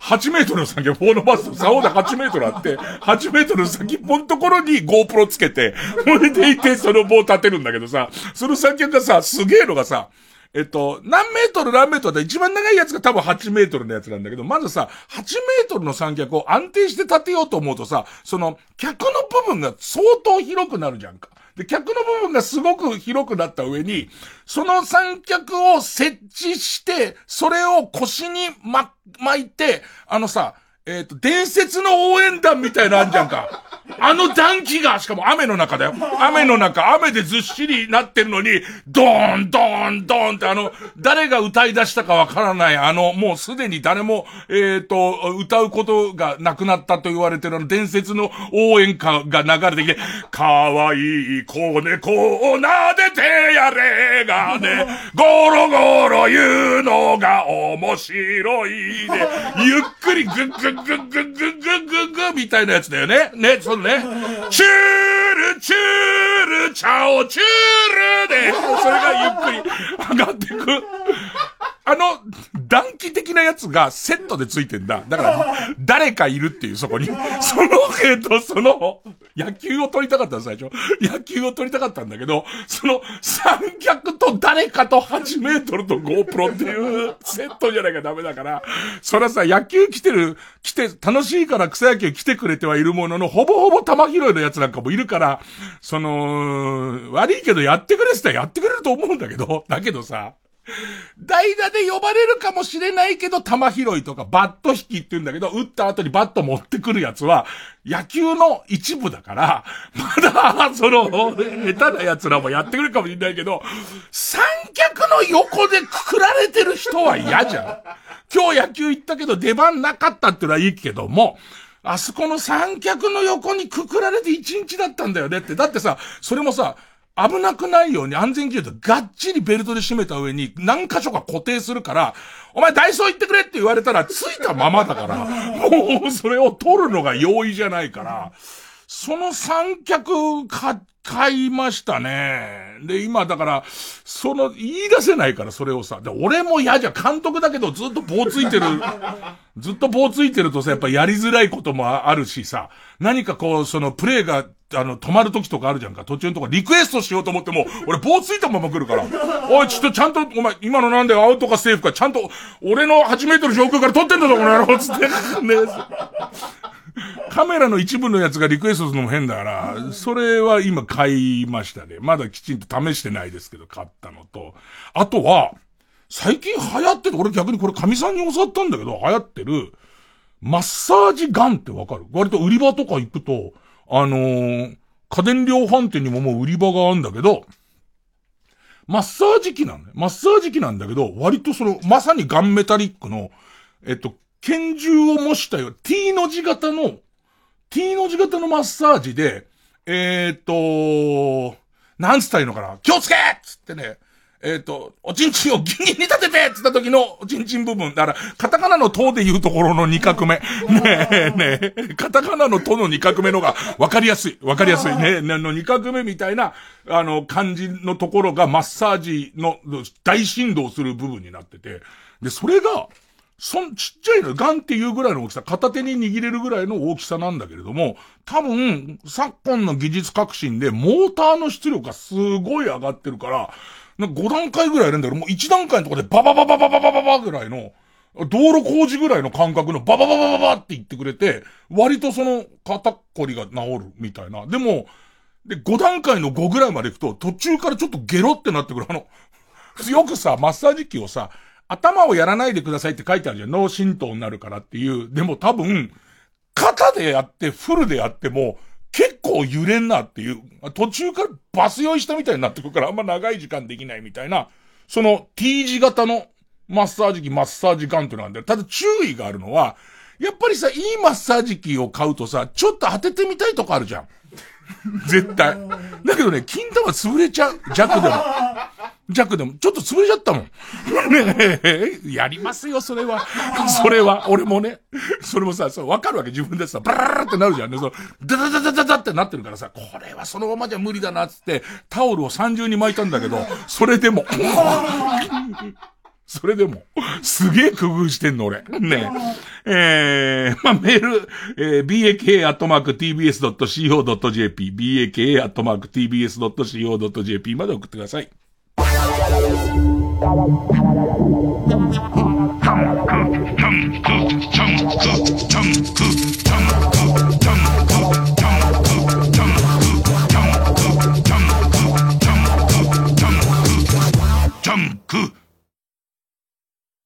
8メートルの先をフォーのバスと竿で8メートルあって、8メートルの先っぽのところに GoPro つけて、それでいてその棒立てるんだけどさ、その三脚がさ、すげえのがさ、えっと、何メートル何メートルで一番長いやつが多分8メートルのやつなんだけど、まずさ、8メートルの三脚を安定して立てようと思うとさ、その、脚の部分が相当広くなるじゃんか。で、脚の部分がすごく広くなった上に、その三脚を設置して、それを腰にま、巻いて、あのさ、えっ、ー、と、伝説の応援団みたいなあんじゃんか。あの暖気が、しかも雨の中だよ。雨の中、雨でずっしりなってるのに、ドーン、ドーン、ドーンってあの、誰が歌い出したかわからない、あの、もうすでに誰も、えっ、ー、と、歌うことがなくなったと言われてるあの伝説の応援歌が流れてきて、かわいい子猫を撫でてやれがね、ゴロゴロ言うのが面白いで、ゆっくりグッグッグッグッグッグッグッグッみたいなやつだよね。ね、そのね。チュール、チュール、チャオ、チュールで、それがゆっくり上がっていく。あの、暖気的なやつがセットでついてんだ。だから、誰かいるっていう、そこに。その、えっと、その、野球を取りたかった最初。野球を取りたかったんだけど、その、三脚と誰かと8メートルと GoPro っていうセットじゃないかダメだから、それはさ、野球来てる、来て、楽しいから草野球来てくれてはいるものの、ほぼほぼ玉拾いのやつなんかもいるから、その、悪いけどやってくれって言ったらやってくれると思うんだけど、だけどさ、代打で呼ばれるかもしれないけど、球拾いとかバット引きって言うんだけど、打った後にバット持ってくるやつは、野球の一部だから、まだ、その、下手な奴らもやってくるかもしれないけど、三脚の横でくくられてる人は嫌じゃん。今日野球行ったけど出番なかったってのはいいけども、あそこの三脚の横にくくられて一日だったんだよねって。だってさ、それもさ、危なくないように安全基準とがっちりベルトで締めた上に何箇所か固定するから、お前ダイソー行ってくれって言われたらついたままだから、もうそれを取るのが容易じゃないから、その三脚買、買いましたね。で、今だから、その、言い出せないからそれをさ、で、俺も嫌じゃ監督だけどずっと棒ついてる、ずっと棒ついてるとさ、やっぱやりづらいこともあるしさ、何かこう、そのプレイがあの、止まる時とかあるじゃんか。途中のとこリクエストしようと思っても、俺棒ついたまま来るから。おい、ちょっとちゃんと、お前、今のなんだよ、アウトかセーフか、ちゃんと、俺の8メートル上空から撮ってんだぞ、この野郎つって。ね。カメラの一部のやつがリクエストするのも変だから、それは今買いましたね。まだきちんと試してないですけど、買ったのと。あとは、最近流行ってる、俺逆にこれ神さんに教わったんだけど、流行ってる、マッサージガンってわかる？割と売り場とか行くと、あのー、家電量販店にももう売り場があるんだけど、マッサージ機なんだよ。マッサージ機なんだけど、割とその、まさにガンメタリックの、えっと、拳銃を模したよ、T の字型の、T の字型のマッサージで、えー、っと、なんつったらいいのかな？気をつけつってね、えっ、ー、と、おちんちんをギンギンに立ててって言った時のおちんちん部分。だから、カタカナの塔で言うところの二画目。ねえ、ねえ、カタカナの塔の二画目のが分かりやすい。分かりやすいね。ね、の二画目みたいな、あの、感じのところがマッサージの大振動する部分になってて。で、それが、そん、ちっちゃいの、ガンっていうぐらいの大きさ、片手に握れるぐらいの大きさなんだけれども、多分、昨今の技術革新で、モーターの出力がすごい上がってるから、な5段階ぐらいやるんだけど、もう1段階のところでバババババババババぐらいの、道路工事ぐらいの感覚のババババババって言ってくれて、割とその肩こりが治るみたいな。でも、で、5段階の5ぐらいまで行くと、途中からちょっとゲロってなってくる。あの、よくさ、マッサージ機をさ、頭をやらないでくださいって書いてあるじゃん。脳震盪になるからっていう。でも多分、肩でやって、フルでやっても、結構揺れんなっていう、途中からバス酔いしたみたいになってくるからあんま長い時間できないみたいな、その T 字型のマッサージ機、マッサージガンってなんだよ。ただ注意があるのは、やっぱりさ、いいマッサージ機を買うとさ、ちょっと当ててみたいとこあるじゃん。絶対。だけどね、金玉潰れちゃう。弱でも。弱でも、ちょっと潰れちゃったもん。ねえ、やりますよ、それは。それは、俺もね。それもさ、そう、わかるわけ、自分でさ、バラララってなるじゃんね。そう、ダダダダダダってなってるからさ、これはそのままじゃ無理だな、つって、タオルを三重に巻いたんだけど、それでも、それでも、すげえ工夫してんの、俺。ねえ。えー、まあ、メール、えー、baka.tbs.co.jp、baka.tbs.co.jp まで送ってください。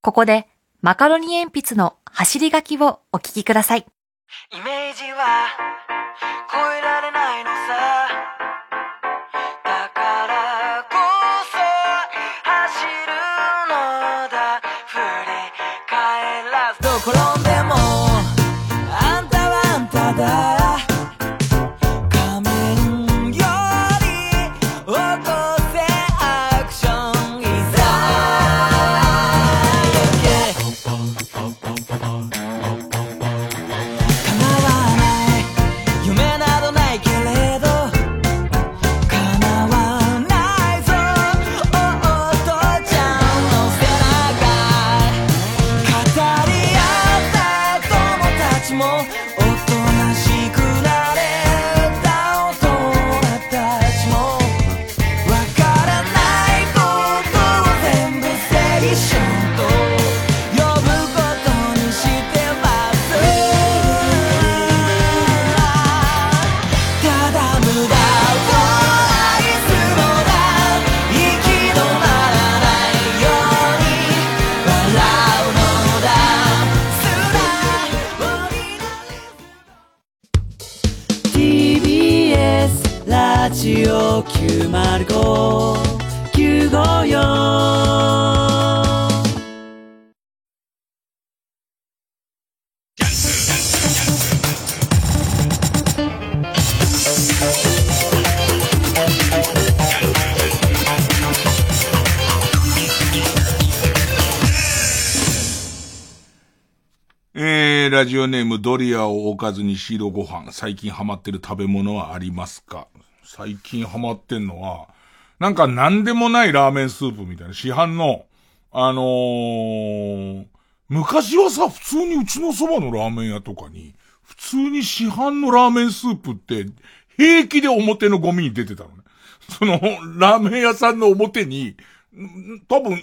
ここで、マカロニ鉛筆の走り書きをお聞きください。イメージは超えられないのさラジオネームドリアをおかずに白ご飯。最近ハマってる食べ物はありますか？最近ハマってんのは、なんか何でもないラーメンスープみたいな市販の、あのー、昔はさ、普通にうちのそばのラーメン屋とかに、普通に市販のラーメンスープって、平気で表のゴミに出てたのね。その、ラーメン屋さんの表に、多分、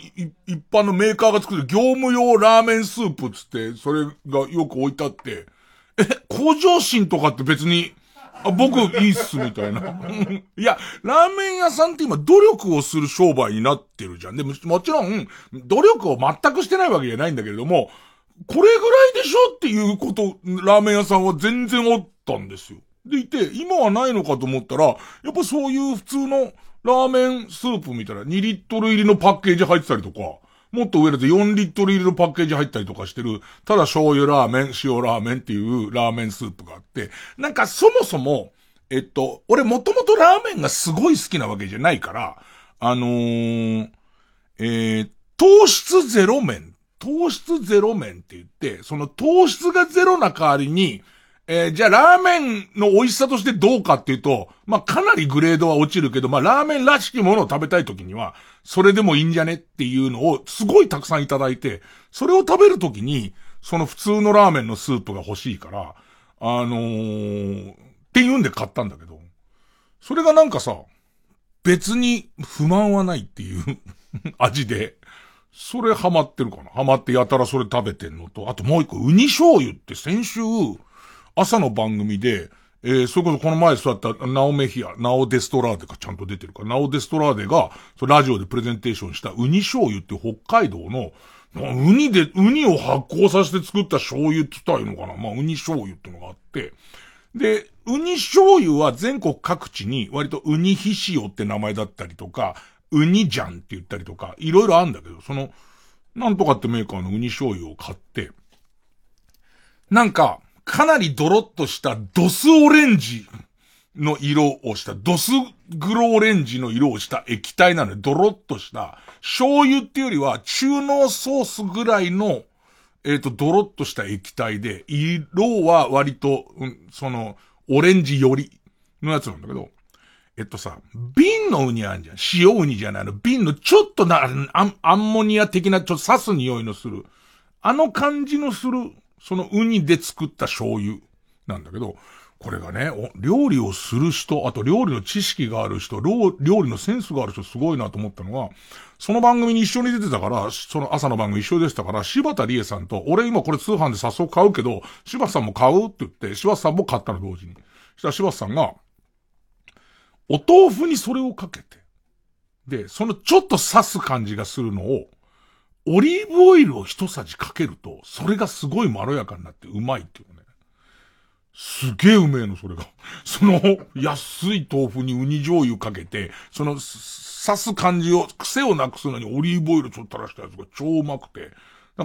一般のメーカーが作る業務用ラーメンスープつって、それがよく置いてあって、え、向上心とかって別に、あ僕いいっす、みたいな。いや、ラーメン屋さんって今努力をする商売になってるじゃん。でも、もちろん、努力を全くしてないわけじゃないんだけれども、これぐらいでしょっていうこと、ラーメン屋さんは全然あったんですよ。でいて、今はないのかと思ったら、やっぱそういう普通のラーメンスープみたいな2リットル入りのパッケージ入ってたりとか、もっと上だと4リットル入りのパッケージ入ったりとかしてる、ただ醤油ラーメン、塩ラーメンっていうラーメンスープがあって、なんかそもそも、えっと、俺もともとラーメンがすごい好きなわけじゃないから、あのー、えー、糖質ゼロ麺、糖質ゼロ麺って言って、その糖質がゼロな代わりに、えーじゃあラーメンの美味しさとしてどうかっていうと、まあ、かなりグレードは落ちるけど、まあ、ラーメンらしきものを食べたい時には、それでもいいんじゃねっていうのをすごいたくさんいただいて、それを食べる時に、その普通のラーメンのスープが欲しいから、あのー、っていうんで買ったんだけど、それがなんかさ、別に不満はないっていう 味で、それハマってるかな。ハマってやたらそれ食べてんのと、あともう一個、ウニ醤油って先週、朝の番組で、えー、それこそこの前座ったナオメヒア、ナオデストラーデがちゃんと出てるか。ら、ナオデストラーデが、ラジオでプレゼンテーションしたウニ醤油って北海道の、ウニで、ウニを発酵させて作った醤油って言ったらいいのかな。まあ、ウニ醤油ってのがあって、で、ウニ醤油は全国各地に割とウニヒシオって名前だったりとか、ウニジャンって言ったりとか、いろいろあるんだけど、その、なんとかってメーカーのウニ醤油を買って、なんか、かなりドロッとしたドスオレンジの色をした、ドスグロオレンジの色をした液体なので、ドロッとした、醤油っていうよりは中濃ソースぐらいの、えっ、と、ドロッとした液体で、色は割と、うん、その、オレンジ寄りのやつなんだけど、えっとさ、瓶のウニあるじゃん。塩ウニじゃないの。瓶のちょっとな、アンモニア的なちょっと刺す匂いのする。あの感じのする、そのウニで作った醤油なんだけど、これがね、料理をする人、あと料理の知識がある人、料理のセンスがある人すごいなと思ったのが、その番組に一緒に出てたから、その朝の番組一緒でしたから、柴田理恵さんと、俺今これ通販で早速買うけど、柴田さんも買うって言って、柴田さんも買ったの同時に。そしたら柴田さんが、お豆腐にそれをかけて、で、そのちょっと刺す感じがするのを、オリーブオイルを一さじかけると、それがすごいまろやかになってうまいっていうね。すげえうめえの、それが。その、安い豆腐にウニ醤油かけて、その、刺す感じを、癖をなくすのにオリーブオイルちょっと垂らしたやつが超うまくて、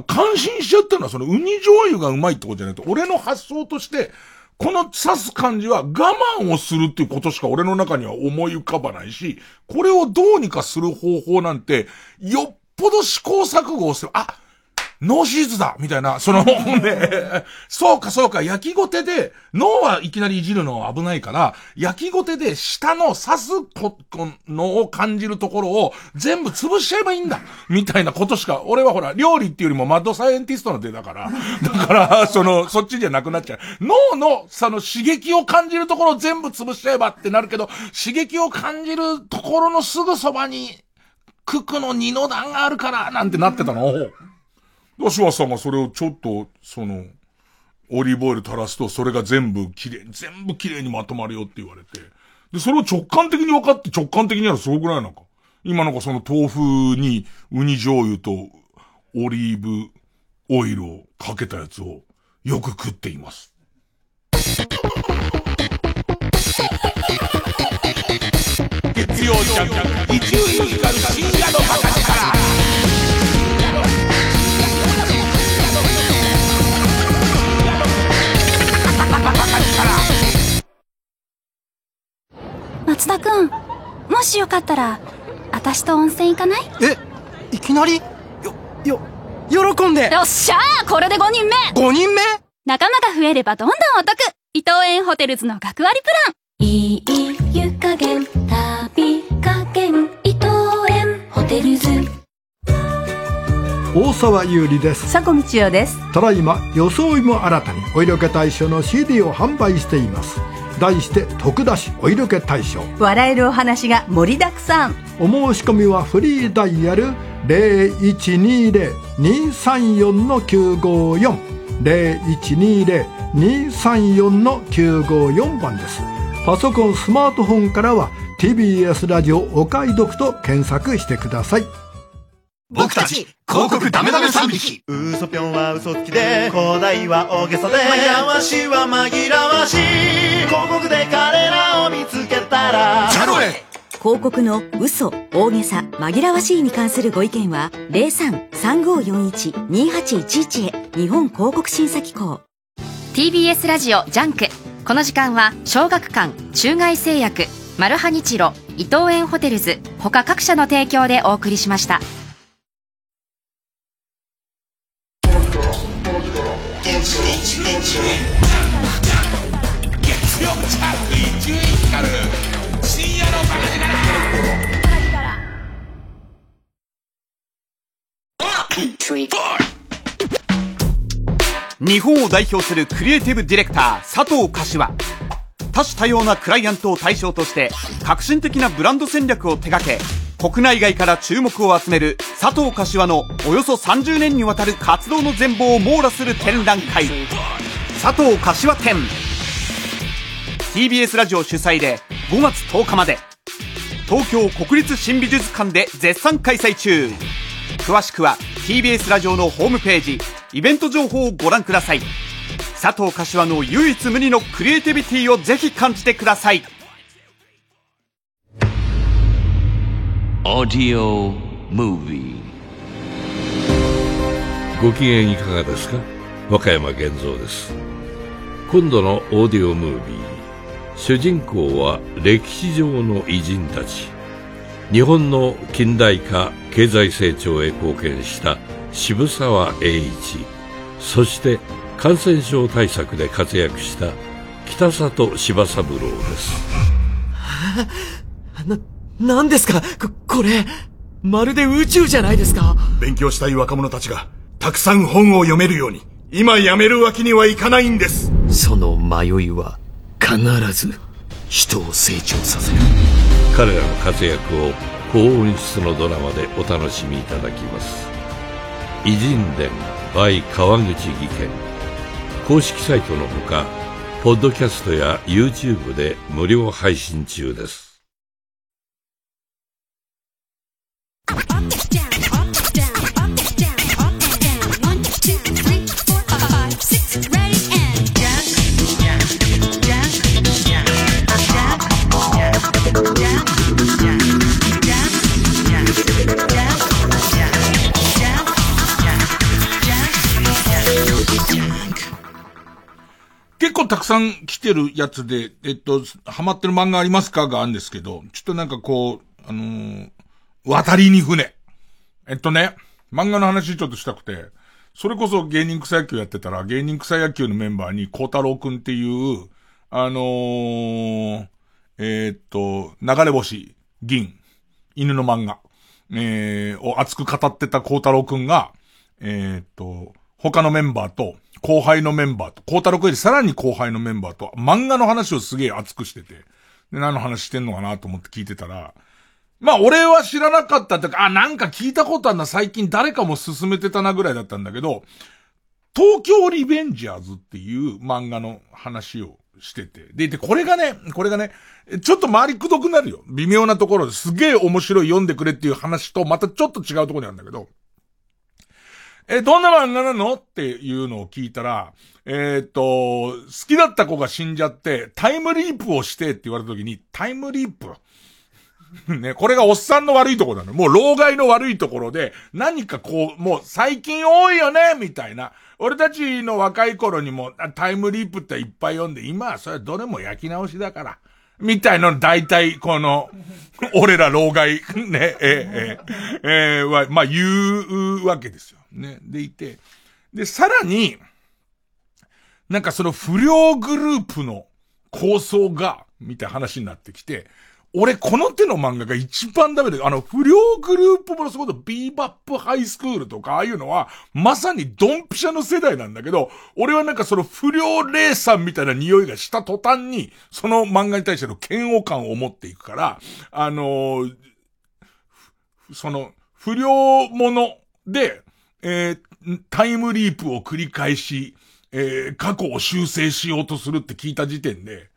感心しちゃったのは、そのウニ醤油がうまいってことじゃなくて、俺の発想として、この刺す感じは我慢をするっていうことしか俺の中には思い浮かばないし、これをどうにかする方法なんて、よっぽど試行錯誤をする。あ、ノーシーズだみたいな、その、ね、そうかそうか、焼きごてで、脳はいきなりいじるのは危ないから、焼きごてで舌の刺すこ、このを感じるところを全部潰しちゃえばいいんだみたいなことしか、俺はほら、料理っていうよりもマッドサイエンティストの出だから、だから、その、そっちじゃなくなっちゃう。脳の、その刺激を感じるところを全部潰しちゃえばってなるけど、刺激を感じるところのすぐそばに、ククの二の段があるから、なんてなってたの？を、吉橋さんがそれをちょっと、その、オリーブオイル垂らすと、それが全部綺麗、全部綺麗にまとまるよって言われて。で、それを直感的に分かって直感的にやるすごくない？なんか。今なんかその豆腐にウニ醤油とオリーブオイルをかけたやつをよく食っています。曜ジャンク、伊集院光深夜のバカ力。松田くん、もしよかったら、私と温泉行かない？えいきなり？よ、よ、喜んで。よっしゃーこれで5人目 !5 人目？仲間が増えればどんどんお得。伊藤園ホテルズの学割プラン。いい湯加減、大沢優里です。佐古道夫です。ただいま装いも新たにお色気大賞の CD を販売しています。題して徳田市お色気大賞。笑えるお話が盛りだくさん。お申し込みはフリーダイヤル0120-234-954 0120-234-954番です。パソコンスマートフォンからは TBS ラジオお買い得と検索してください僕たち広告ダメダメ3匹。嘘ぴょんは嘘つきで広大は大げさでやわしは紛らわしい。広告で彼らを見つけたらジャロへ広告の嘘、大げさ、紛らわしいに関するご意見は03-3541-2811へ日本広告審査機構。TBS ラジオジャンク。この時間は小学館中外製薬マルハニチロ伊藤園ホテルズ他各社の提供でお送りしました曜ジャンク伊集院光深夜のバカ力日本を代表するクリエイティブディレクター佐藤柏。多種多様なクライアントを対象として革新的なブランド戦略を手掛け国内外から注目を集める佐藤柏のおよそ30年にわたる活動の全貌を網羅する展覧会。佐藤柏展。TBS ラジオ主催で5月10日まで。東京国立新美術館で絶賛開催中。詳しくは TBS ラジオのホームページ。イベント情報をご覧ください。佐藤柏の唯一無二のクリエイティビティをぜひ感じてください。Audio Movie. ご機嫌いかがですか？和歌山源三です。今度のオーディオムービー主人公は歴史上の偉人たち。日本の近代化経済成長へ貢献した渋沢栄一。そして感染症対策で活躍した北里柴三郎です。な、何ですか？こ、これ、まるで宇宙じゃないですか？勉強したい若者たちがたくさん本を読めるように今やめるわけにはいかないんです。その迷いは必ず人を成長させる。彼らの活躍を高音質のドラマでお楽しみいただきます。偉人伝 by 川口義賢公式サイトのほかポッドキャストや YouTube で無料配信中です結構たくさん来てるやつで、えっと、ハマってる漫画ありますか？があるんですけど、ちょっとなんかこう、あのー渡りに船。えっとね、漫画の話ちょっとしたくて、それこそ芸人草野球やってたら、芸人草野球のメンバーに、孝太郎くんっていう、あのー、えーっと、流れ星、銀、犬の漫画、えー、を熱く語ってた孝太郎くんが、えーっと、他のメンバーと、後輩のメンバーと、孝太郎くんよりさらに後輩のメンバーと、漫画の話をすげえ熱くしてて、で、何の話してんのかなと思って聞いてたら、まあ俺は知らなかったってか、あ、なんか聞いたことあるな、最近誰かも勧めてたなぐらいだったんだけど、東京リベンジャーズっていう漫画の話をしてて。で、で、これがね、これがね、ちょっと周りくどくなるよ。微妙なところですげえ面白い読んでくれっていう話と、またちょっと違うところにあるんだけど、え、どんな漫画なのっていうのを聞いたら、えっ、と、好きだった子が死んじゃって、タイムリープをしてって言われた時に、タイムリープ ね、これがおっさんの悪いところなの。もう老害の悪いところで、何かこう、もう最近多いよねみたいな。俺たちの若い頃にもあタイムリープっていっぱい読んで、今はそれはどれも焼き直しだから。みたいなの大体、この、俺ら老害、ね、えええええは、まあ言うわけですよ。ね。でいて。で、さらに、なんかその不良グループの構想が、みたいな話になってきて、俺この手の漫画が一番ダメで、あの、不良グループものそことビーバップハイスクールとか、ああいうのは、まさにドンピシャの世代なんだけど、俺はなんかその不良霊さんみたいな匂いがした途端に、その漫画に対しての嫌悪感を持っていくから、あのーその、不良もので、えータイムリープを繰り返し、えー過去を修正しようとするって聞いた時点で、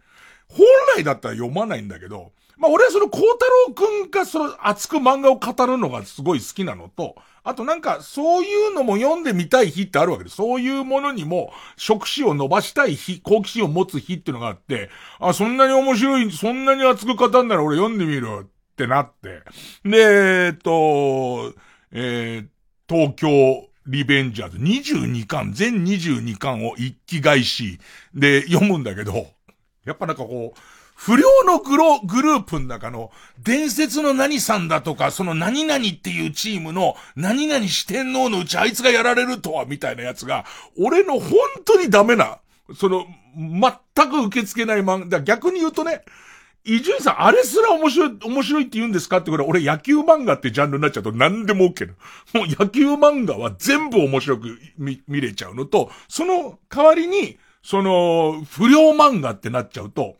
本来だったら読まないんだけど、まあ俺はその孝太郎くんがその熱く漫画を語るのがすごい好きなのと、あとなんかそういうのも読んでみたい日ってあるわけです。そういうものにも触手を伸ばしたい日、好奇心を持つ日っていうのがあって、あ、そんなに面白い、そんなに熱く語るなら俺読んでみるってなって。で、えっと、えー東京リベンジャーズ22巻、全22巻を一気返しで読むんだけど、やっぱなんかこう、不良のグロ、グループの中の伝説の何さんだとか、その何々っていうチームの何々四天王のうちあいつがやられるとはみたいなやつが、俺の本当にダメな、その、全く受け付けない漫画、逆に言うとね、伊集院さん、あれすら面白い、面白いって言うんですかってこれ、俺野球漫画ってジャンルになっちゃうと何でも OK なの。もう野球漫画は全部面白く見、見れちゃうのと、その代わりに、その、不良漫画ってなっちゃうと、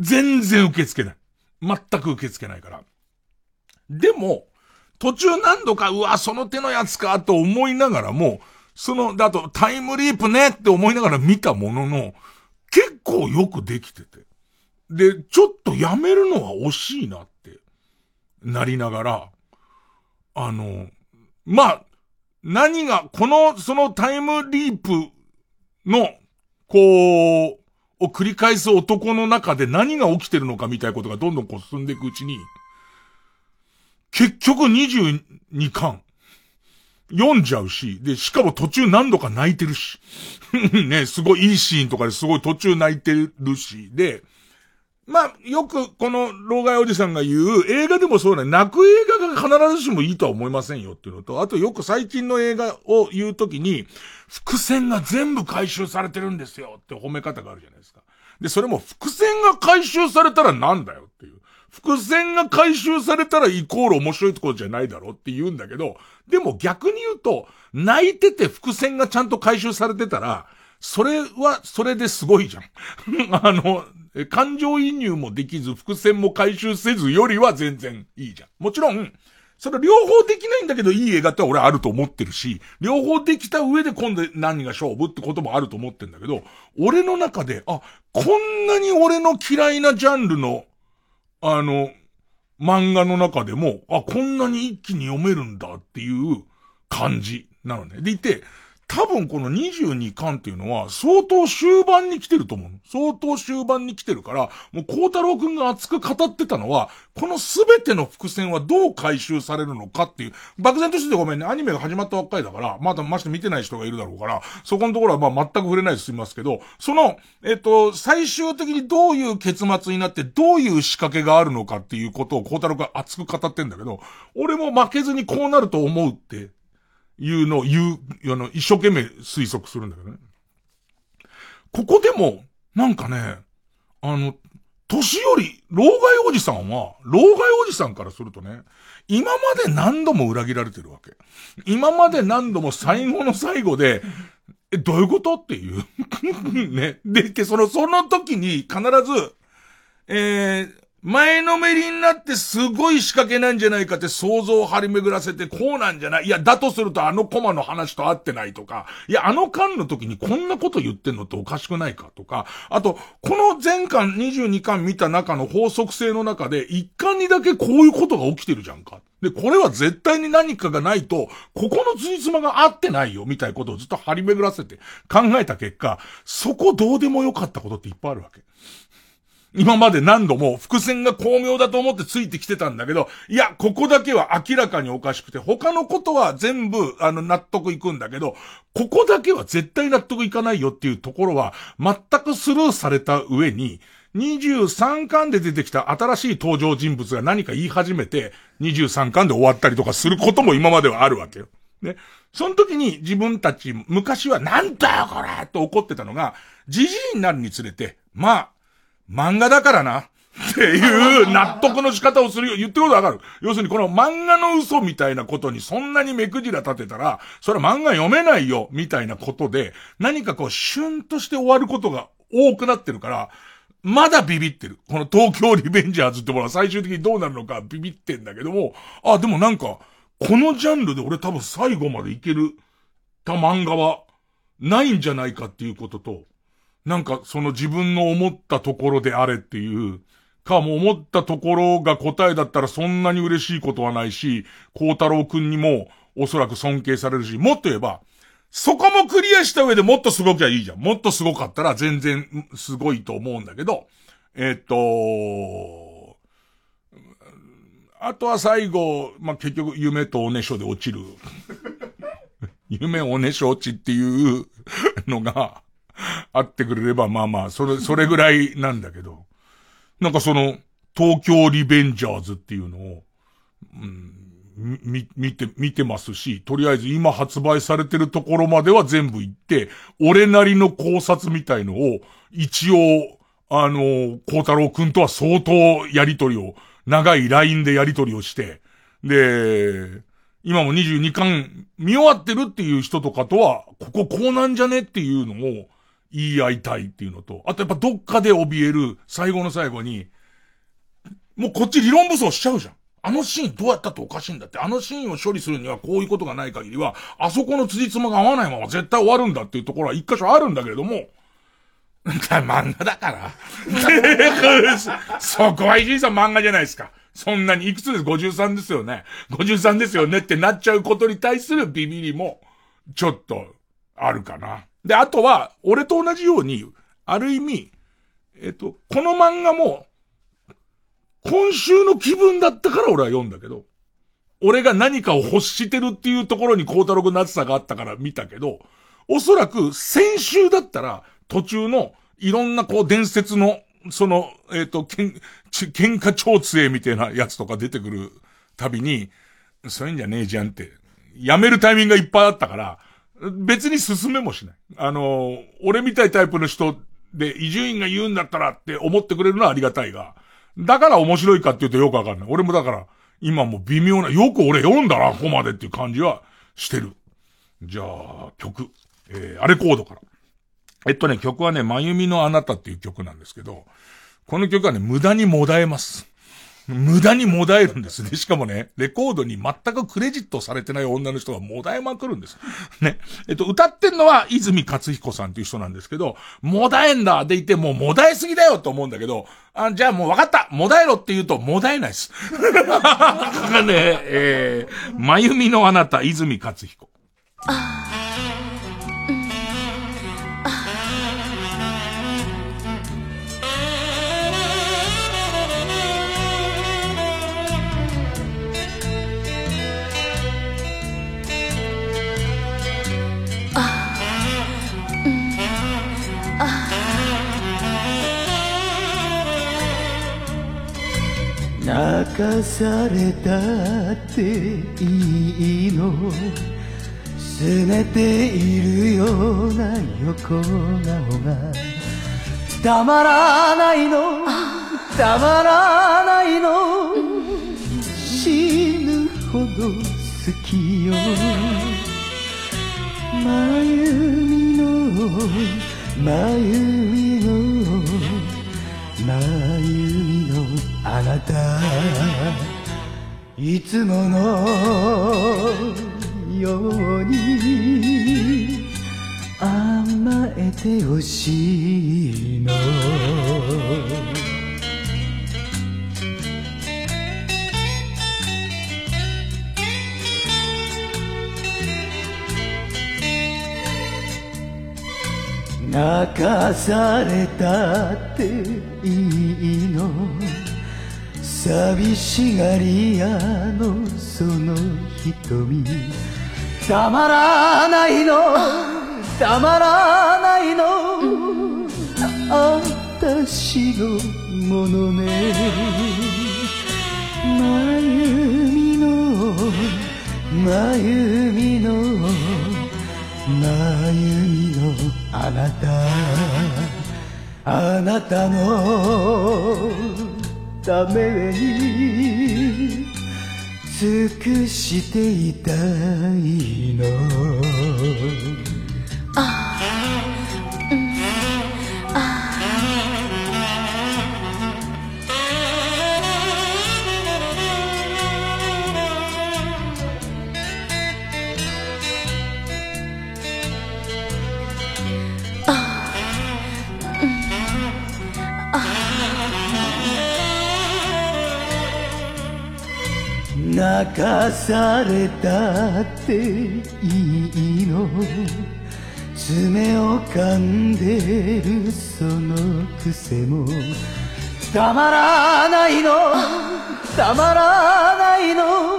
全然受け付けない。全く受け付けないから。でも、途中何度か、うわ、その手のやつか、と思いながらも、その、だとタイムリープねって思いながら見たものの、結構よくできてて。で、ちょっとやめるのは惜しいなって、なりながら、あの、まあ、何が、この、そのタイムリープの、こう、を繰り返す男の中で何が起きてるのかみたいなことがどんどんこう進んでいくうちに、結局22巻、読んじゃうし、で、しかも途中何度か泣いてるし、ね、すごいいいシーンとかですごい途中泣いてるし、で、まあ、よくこの老害おじさんが言う映画でもそうね、泣く映画が必ずしもいいとは思いませんよっていうのと、あとよく最近の映画を言うときに、伏線が全部回収されてるんですよって褒め方があるじゃないですか。で、それも伏線が回収されたらなんだよっていう。伏線が回収されたらイコール面白いところじゃないだろうって言うんだけど、でも逆に言うと、泣いてて伏線がちゃんと回収されてたら、それはそれですごいじゃん。あの、え感情移入もできず、伏線も回収せずよりは全然いいじゃん。もちろん、それ両方できないんだけどいい映画って俺あると思ってるし、両方できた上で今度何が勝負ってこともあると思ってんだけど、俺の中で、あ、こんなに俺の嫌いなジャンルの、あの、漫画の中でも、あ、こんなに一気に読めるんだっていう感じなのね。でいて、多分この22巻っていうのは相当終盤に来てると思う。相当終盤に来てるから、もう孝太郎くんが熱く語ってたのは、このすべての伏線はどう回収されるのかっていう、漠然としてごめんね、アニメが始まったばっかりだから、まだまして見てない人がいるだろうから、そこのところはまあ全く触れないで済みますけど、その、えっと、最終的にどういう結末になってどういう仕掛けがあるのかっていうことを孝太郎が熱く語ってんだけど、俺も負けずにこうなると思うって、いうのを言う、あの、一生懸命推測するんだけどね。ここでも、なんかね、あの、年寄り、老害おじさんは、老害おじさんからするとね、今まで何度も裏切られてるわけ。今まで何度も最後の最後で、え、どういうことっていう。ね。で、その、その時に必ず、えー、前のめりになってすごい仕掛けなんじゃないかって想像を張り巡らせてこうなんじゃない？いや、だとするとあのコマの話と合ってないとか、いや、あの巻の時にこんなこと言ってんのっておかしくないかとか、あと、この前巻22巻見た中の法則性の中で1巻にだけこういうことが起きてるじゃんか。で、これは絶対に何かがないと、ここの辻褄が合ってないよ、みたいなことをずっと張り巡らせて考えた結果、そこどうでもよかったことっていっぱいあるわけ。今まで何度も伏線が巧妙だと思ってついてきてたんだけど、いや、ここだけは明らかにおかしくて、他のことは全部、あの、納得いくんだけど、ここだけは絶対納得いかないよっていうところは、全くスルーされた上に、23巻で出てきた新しい登場人物が何か言い始めて、23巻で終わったりとかすることも今まではあるわけよ。ね。その時に自分たち、昔はなんだよこれと怒ってたのが、じじいになるにつれて、まあ、漫画だからな。っていう納得の仕方をするよ。言ってことわかる。要するにこの漫画の嘘みたいなことにそんなに目くじら立てたら、それは漫画読めないよ、みたいなことで、何かこう、シュンとして終わることが多くなってるから、まだビビってる。この東京リベンジャーズってものは最終的にどうなるのかビビってんだけども、あ、でもなんか、このジャンルで俺多分最後までいけるた漫画はないんじゃないかっていうことと、なんかその自分の思ったところであれっていう、かも思ったところが答えだったらそんなに嬉しいことはないし、孝太郎くんにもおそらく尊敬されるし、もっと言えば、そこもクリアした上でもっとすごきゃいいじゃん。もっとすごかったら全然すごいと思うんだけど、えっと、あとは最後、まあ、結局夢とおねしょで落ちる。夢おねしょ落ちっていうのが、あってくれれば、まあまあ、それ、それぐらいなんだけど、なんかその、東京リベンジャーズっていうのを、うん、み、見て、見てますし、とりあえず今発売されてるところまでは全部行って、俺なりの考察みたいのを、一応、あの、孝太郎くんとは相当やりとりを、長い LINE でやりとりをして、で、今も22巻見終わってるっていう人とかとは、こここうなんじゃねっていうのを言い合いたいっていうのと、あとやっぱどっかで怯える最後の最後に、もうこっち理論武装しちゃうじゃん。あのシーンどうやったっておかしいんだって。あのシーンを処理するにはこういうことがない限りは、あそこの辻褄が合わないまま絶対終わるんだっていうところは一箇所あるんだけれども、漫画だから。そこは伊集院さん漫画じゃないですか。そんなにいくつです ?53 ですよね。53ですよねってなっちゃうことに対するビビりも、ちょっと、あるかな。で、あとは、俺と同じように、ある意味、えっと、この漫画も、今週の気分だったから俺は読んだけど、俺が何かを欲してるっていうところに孝太郎君の熱さがあったから見たけど、おそらく先週だったら途中のいろんなこう伝説の、その、えっ、と、けん、ち喧嘩超強えみたいなやつとか出てくるたびに、そういうんじゃねえじゃんって、やめるタイミングがいっぱいあったから、別に進めもしない。あの、俺みたいタイプの人で、伊集院が言うんだったらって思ってくれるのはありがたいが、だから面白いかって言うとよくわかんない。俺もだから、今も微妙な、よく俺読んだな、ここまでっていう感じはしてる。じゃあ、曲。えー、あれコードから。えっとね、曲はね、まゆみのあなたっていう曲なんですけど、この曲はね、無駄にもだえます。無駄にもだえるんですね。しかもね、レコードに全くクレジットされてない女の人がもだえまくるんです。ね。えっと、歌ってんのは泉勝彦さんっていう人なんですけど、もだえんだでいて、もうもだえすぎだよと思うんだけど、あ、じゃあもう分かったもだえろって言うと、もだえないです。ね、えー、まゆみのあなた、泉勝彦。泣かされたっていいの。拗ねているような横顔が。たまらないの。たまらないの。死ぬほど好きよ。真由美の。真由美の。真由美の。あなたいつものように甘えてほしいの。泣かされたっていいの。寂しがり屋のその瞳。たまらないのたまらないのあたしのものね。真由美の真由美の真由美のあなたあなたのために尽くしていたいの。ああ泣かされたっていいの。爪を噛んでるその癖も。たまらないの。たまらないの。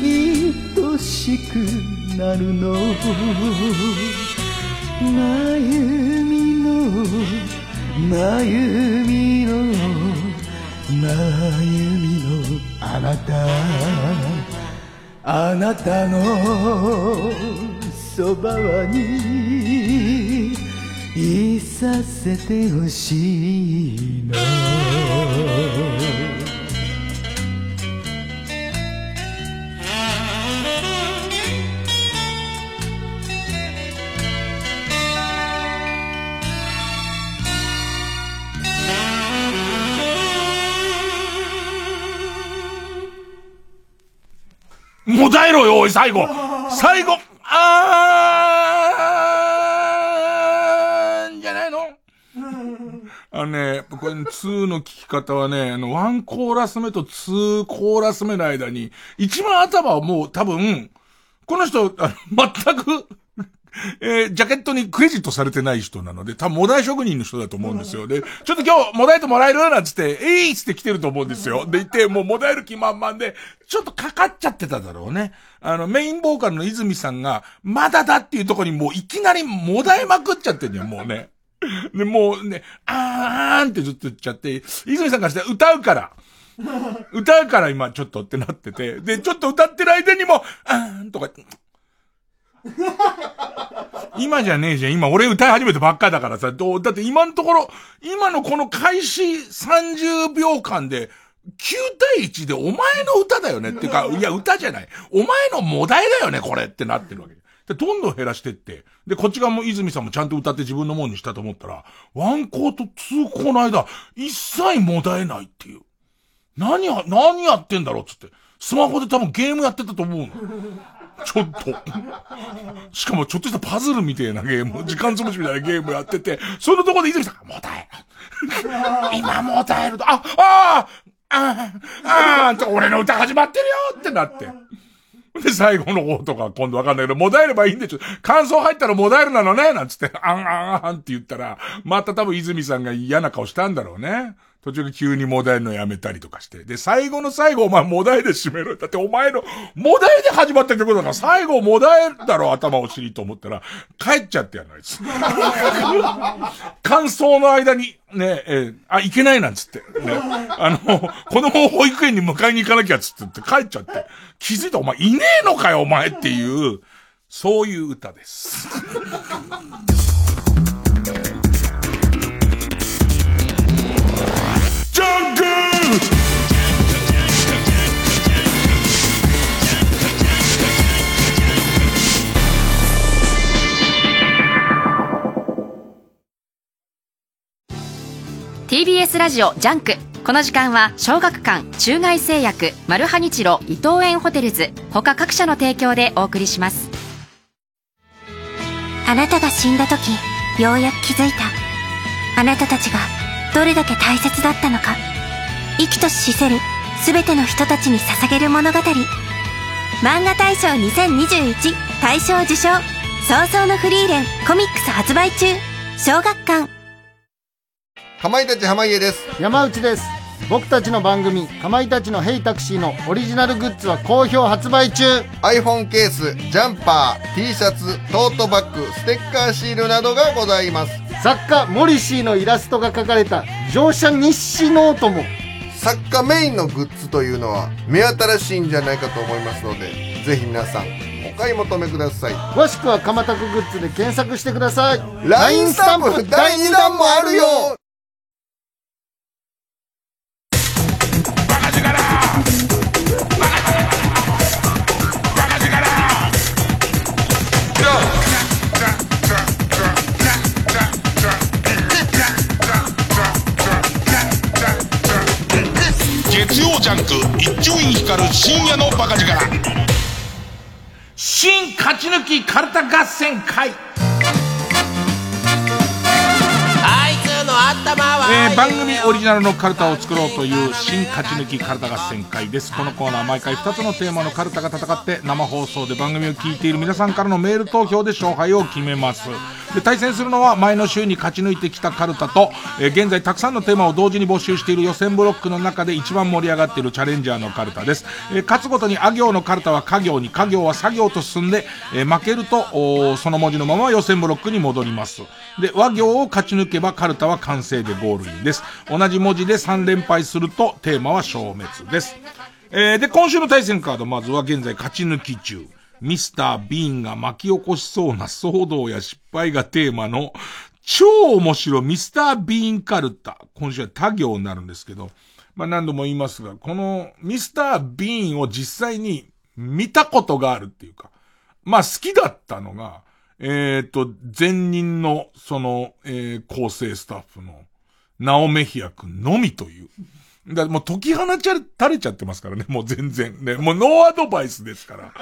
愛しくなるの。真由美の。真由美の。真由美の。あなたあなたのそばにいさせてほしいの。もだえろよ、おい、最後。最後あーんじゃないの？あのね、これ、2の聞き方はね、あの、1コーラス目と2コーラス目の間に、一番頭はもう多分、この人、あの全く、えージャケットにクレジットされてない人なので、多分、モダイ職人の人だと思うんですよ。で、ちょっと今日、モダえてもらえるなんつって、えいっつって来てると思うんですよ。で、いて、もうモダえる気満々で、ちょっとかかっちゃってただろうね。あの、メインボーカルの泉さんが、まだだっていうとこにもういきなりモダえまくっちゃってんじゃん、もうね。で、もうね、あーんってずっと言っちゃって、泉さんからして歌うから。歌うから今ちょっとってなってて、で、ちょっと歌ってる間にも、あーんとか、今じゃねえじゃん。今俺歌い始めてばっかだからさ。どうだって今のところ、今のこの開始30秒間で、9対1でお前の歌だよねってか、いや歌じゃない。お前のモダえだよね、これってなってるわけ。で、どんどん減らしてって、で、こっち側も泉さんもちゃんと歌って自分のもんにしたと思ったら、ワンコート2コーの間、一切もだえないっていう。何や、何やってんだろうっつって。スマホで多分ゲームやってたと思うの。ちょっと。しかもちょっとしたパズルみたいなゲーム、時間潰しみたいなゲームやってて、そのところで泉さんが、もだえる。今もだえると、あ、ああああああ俺の歌始まってるよってなって。で、最後の方とか今度わかんないけど、もだえればいいんでしょ。感想入ったらもだえるなのねなんつって、あんあんあんって言ったら、また多分泉さんが嫌な顔したんだろうね。途中で急にもだえるのやめたりとかして。で、最後の最後お前もだえで締めろ。だってお前の、もだえで始まった曲だから、最後もだえだろ、頭お尻と思ったら、帰っちゃってやないです。感想の間に、ねえ、ーあ、いけないなんつって。ね。あの、子供を保育園に迎えに行かなきゃっつって帰っちゃって。気づいたお前いねえのかよお前っていう、そういう歌です。TBS ラジオジャンクこの時間は小学館中外製薬マルハニチロ伊藤園ホテルズ。他各社の提供でお送りします。あなたが死んだ時ようやく気づいた。あなたたちがどれだけ大切だったのか。生きとし死せる。全ての人たちに捧げる物語。漫画大賞2021大賞受賞。葬送のフリーレンコミックス発売中。小学館。かまいたち濱家です。山内です。僕たちの番組「かまいたちのヘイタクシー」のオリジナルグッズは好評発売中。iPhone ケースジャンパー T シャツトートバッグステッカーシールなどがございます。作家モリシーのイラストが描かれた乗車日誌ノートも。作家メインのグッズというのは目新しいんじゃないかと思いますのでぜひ皆さんお買い求めください。詳しくはかまたくグッズで検索してください。LINE スタンプ第2弾もあるよ超ジャンク一丁院光る深夜のバカ力。新勝ち抜きカルタ合戦会。えー番組オリジナルのカルタを作ろうという新勝ち抜きカルタ合戦会です。このコーナー毎回2つのテーマのカルタが戦って生放送で番組を聞いている皆さんからのメール投票で勝敗を決めます。で対戦するのは前の週に勝ち抜いてきたカルタと、えー現在たくさんのテーマを同時に募集している予選ブロックの中で一番盛り上がっているチャレンジャーのカルタです、えー勝つごとにあ行のカルタは家行に家行は作業と進んで、えー負けるとその文字のまま予選ブロックに戻ります。で和行を勝ち抜けばカルタは完成でゴールインです同じ文字で3連敗するとテーマは消滅ですえーで、今週の対戦カード、まずは現在勝ち抜き中。ミスター・ビーンが巻き起こしそうな騒動や失敗がテーマの、超面白ミスター・ビーンカルタ。今週は他行になるんですけど、まあ何度も言いますが、このミスター・ビーンを実際に見たことがあるっていうか、まあ好きだったのが、えっ、と、前任の、その、えー構成スタッフの、ナオメヒア君のみという。だもう解き放ちゃ垂れちゃってますからね、もう全然。ね、もうノーアドバイスですから。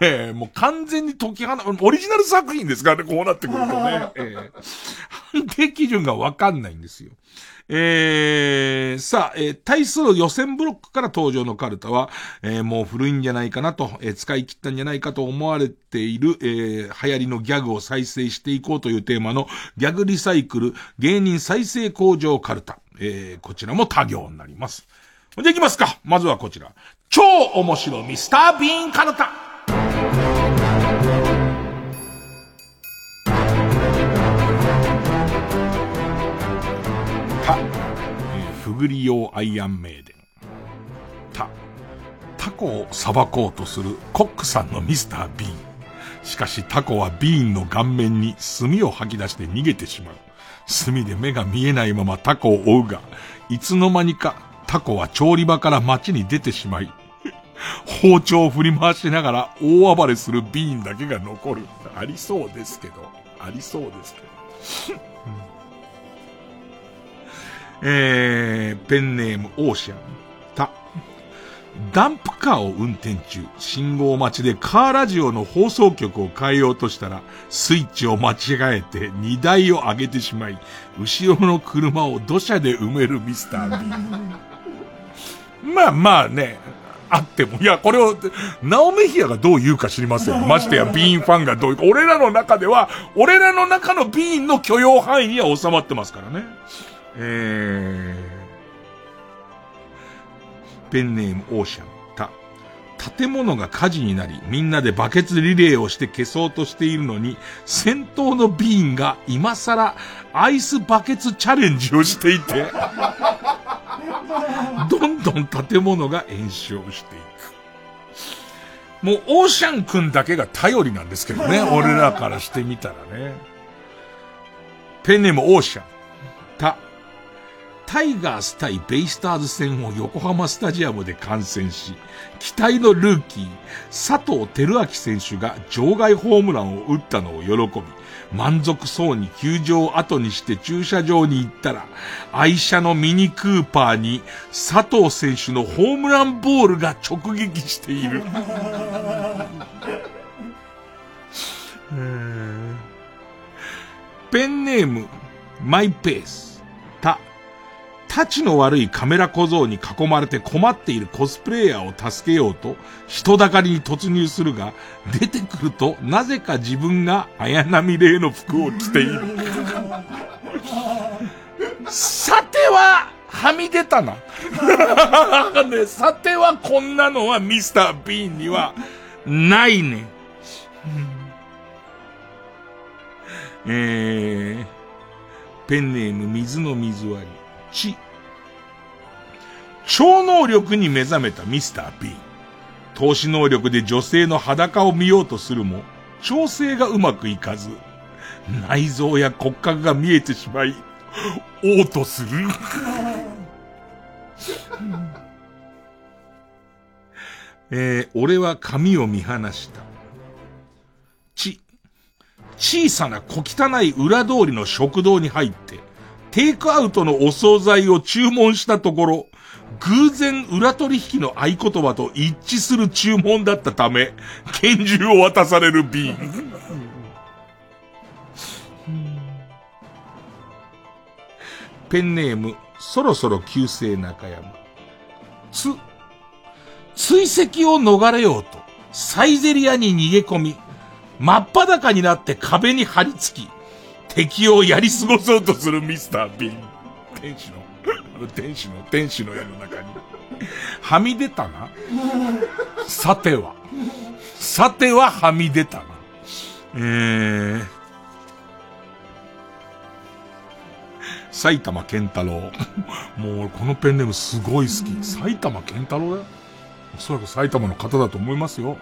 ええもう完全に解き放、オリジナル作品ですからね、こうなってくるとね。ええ判定基準がわかんないんですよ。えー、さあ、えー対する予選ブロックから登場のカルタは、えーもう古いんじゃないかなと、えー使い切ったんじゃないかと思われている、えー流行りのギャグを再生していこうというテーマのギャグリサイクル芸人再生工場カルタ。えーこちらも他行になります。じゃあ行きますか。まずはこちら。超面白ミスター・ビーンカルタ。ぐり用アイアンメイデン。た、タコを裁こうとするコックさんのミスター・ビーン。しかしタコはビーンの顔面に炭を吐き出して逃げてしまう。炭で目が見えないままタコを追うが、いつの間にかタコは調理場から街に出てしまい、包丁を振り回しながら大暴れするビーンだけが残る。ありそうですけど。ありそうですけど。えー、ペンネームオーシャン。た。ダンプカーを運転中、信号待ちでカーラジオの放送局を変えようとしたら、スイッチを間違えて荷台を上げてしまい、後ろの車を土砂で埋めるミスター・ビーン。まあまあね、あっても、いや、これを、ナオメヒアがどう言うか知りませんよ。ましてや、ビーンファンがどういうか、俺らの中では、俺らの中のビーンの許容範囲には収まってますからね。えー、ペンネームオーシャン、た、建物が火事になり、みんなでバケツリレーをして消そうとしているのに、先頭のビーンが今更アイスバケツチャレンジをしていて、どんどん建物が炎症していく。もう、オーシャン君だけが頼りなんですけどね。俺らからしてみたらね。ペンネームオーシャン。た。タイガース対ベイスターズ戦を横浜スタジアムで観戦し、期待のルーキー、佐藤輝明選手が場外ホームランを打ったのを喜び、満足そうに球場を後にして駐車場に行ったら、愛車のミニクーパーに佐藤選手のホームランボールが直撃している。ペンネーム、マイペース、た、立ちの悪いカメラ小僧に囲まれて困っているコスプレイヤーを助けようと、人だかりに突入するが、出てくると、なぜか自分が綾波レイの服を着ている。さては、はみ出たな。ね、さてはこんなのはミスター・ビーンには、ないね。えー、ペンネーム水の水割り。ち。超能力に目覚めたミスター B。投資能力で女性の裸を見ようとするも、調整がうまくいかず、内臓や骨格が見えてしまい、嘔吐する。えー、俺は髪を見放した。ち、小さな小汚い裏通りの食堂に入って、テイクアウトのお惣菜を注文したところ、偶然裏取引の合言葉と一致する注文だったため、拳銃を渡される B。ペンネーム、そろそろ旧姓中山。つ、追跡を逃れようと、サイゼリアに逃げ込み、真っ裸になって壁に張り付き、敵をやり過ごそうとするミスター・ビン。天使の、天使の、天使の絵の中に。はみ出たな？さては。さてははみ出たな。えー、埼玉健太郎。もうこのペンネームすごい好き。埼玉健太郎だよ。おそらく埼玉の方だと思いますよ。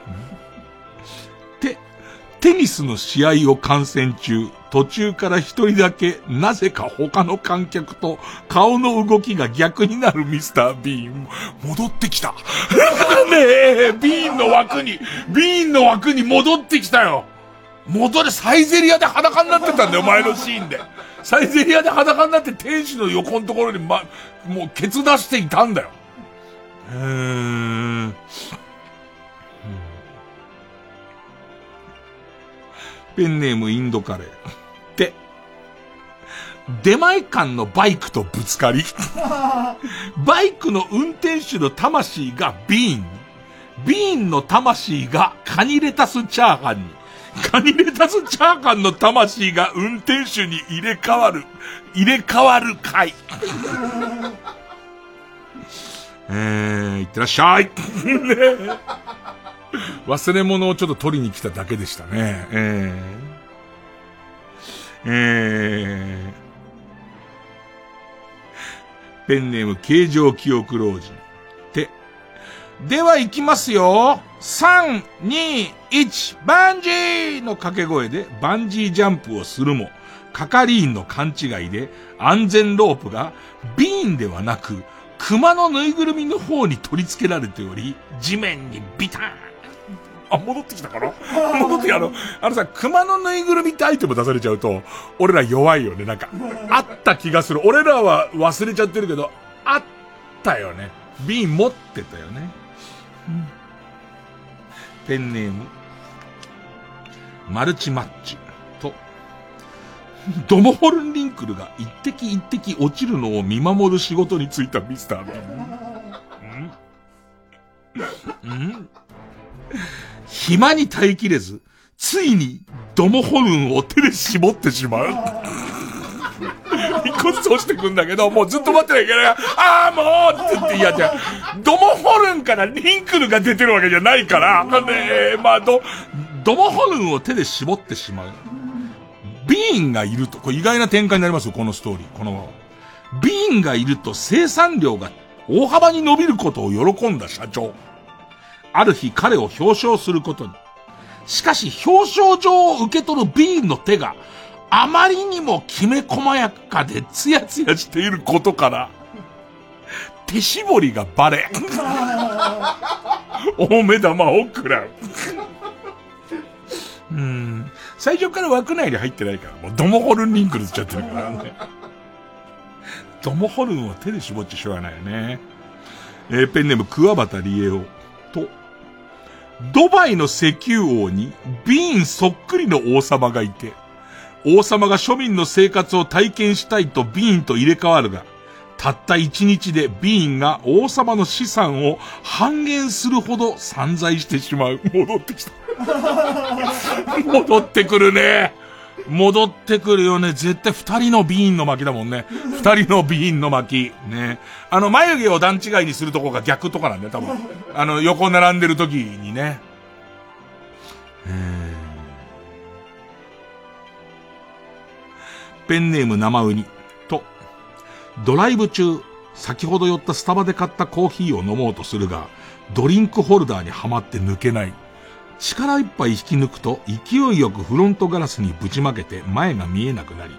テニスの試合を観戦中、途中から一人だけ、なぜか他の観客と顔の動きが逆になるミスター・ビーン。戻ってきた。ねえ、ビーンの枠に、ビーンの枠に戻ってきたよ。戻れ、サイゼリアで裸になってたんだよ、前のシーンで。サイゼリアで裸になって天使の横のところに、ま、もうケツ出していたんだよ。うーん。ペンネームインドカレー。で、出前館のバイクとぶつかり、バイクの運転手の魂がビーン、ビーンの魂がカニレタスチャーハンに、カニレタスチャーハンの魂が運転手に入れ替わる、入れ替わる回。えー、いってらっしゃい。ね 忘れ物をちょっと取りに来ただけでしたね。えー、えー、ペンネーム形状記憶老人。て。では行きますよ。3、2、1、バンジーの掛け声でバンジージャンプをするも、係員の勘違いで安全ロープがビーンではなく、熊のぬいぐるみの方に取り付けられており、地面にビターン。あ、戻ってきたかな？戻ってきた。あの、あのさ、熊のぬいぐるみってアイテム出されちゃうと、俺ら弱いよね。なんか、あった気がする。俺らは忘れちゃってるけど、あったよね。瓶持ってたよね。うん、ペンネーム、マルチマッチと、ドモホルンリンクルが一滴一滴落ちるのを見守る仕事に就いたミスター・ビーン。んん？暇に耐えきれず、ついにドモホルンを手で絞ってしまう。一個ずつ落ちてくんだけど、もうずっと待ってないから、ああ、もうって言って嫌じゃ。ドモホルンからリンクルが出てるわけじゃないから、で、まあ、ド、ドモホルンを手で絞ってしまう。ビーンがいると、これ意外な展開になりますよ、このストーリー。この。ビーンがいると生産量が大幅に伸びることを喜んだ社長。ある日彼を表彰することに。しかし表彰状を受け取るビーンの手があまりにもきめ細やかでツヤツヤしていることから、手絞りがバレ、大目玉を食らう。うん。最初から枠内に入ってないから、もうドモホルンリンクルつっちゃってるからね。ドモホルンを手で絞ってしょうがないよね。えー、ペンネームクワバタリエオと、ドバイの石油王にビーンそっくりの王様がいて、王様が庶民の生活を体験したいとビーンと入れ替わるが、たった一日でビーンが王様の資産を半減するほど散財してしまう。戻ってきた。戻ってくるね。戻ってくるよね。絶対二人のビーンの巻きだもんね。二人のビーンの巻き。ね。あの、眉毛を段違いにするとこが逆とかなんだよ、多分。あの、横並んでる時にね。ペンネーム生ウニと、ドライブ中、先ほど寄ったスタバで買ったコーヒーを飲もうとするが、ドリンクホルダーにはまって抜けない。力いっぱい引き抜くと勢いよくフロントガラスにぶちまけて前が見えなくなり、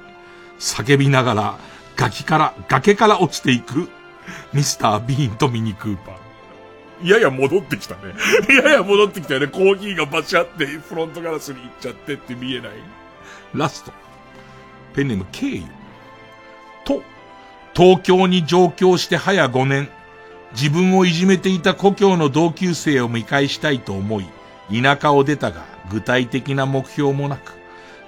叫びながら崖から、崖から落ちていくミスター・ビーンとミニ・クーパー。やや戻ってきたね。やや戻ってきたよね。コーヒーがバチャってフロントガラスに行っちゃってって見えない。ラスト。ペンネーム経由。と、東京に上京して早5年、自分をいじめていた故郷の同級生を見返したいと思い、田舎を出たが具体的な目標もなく、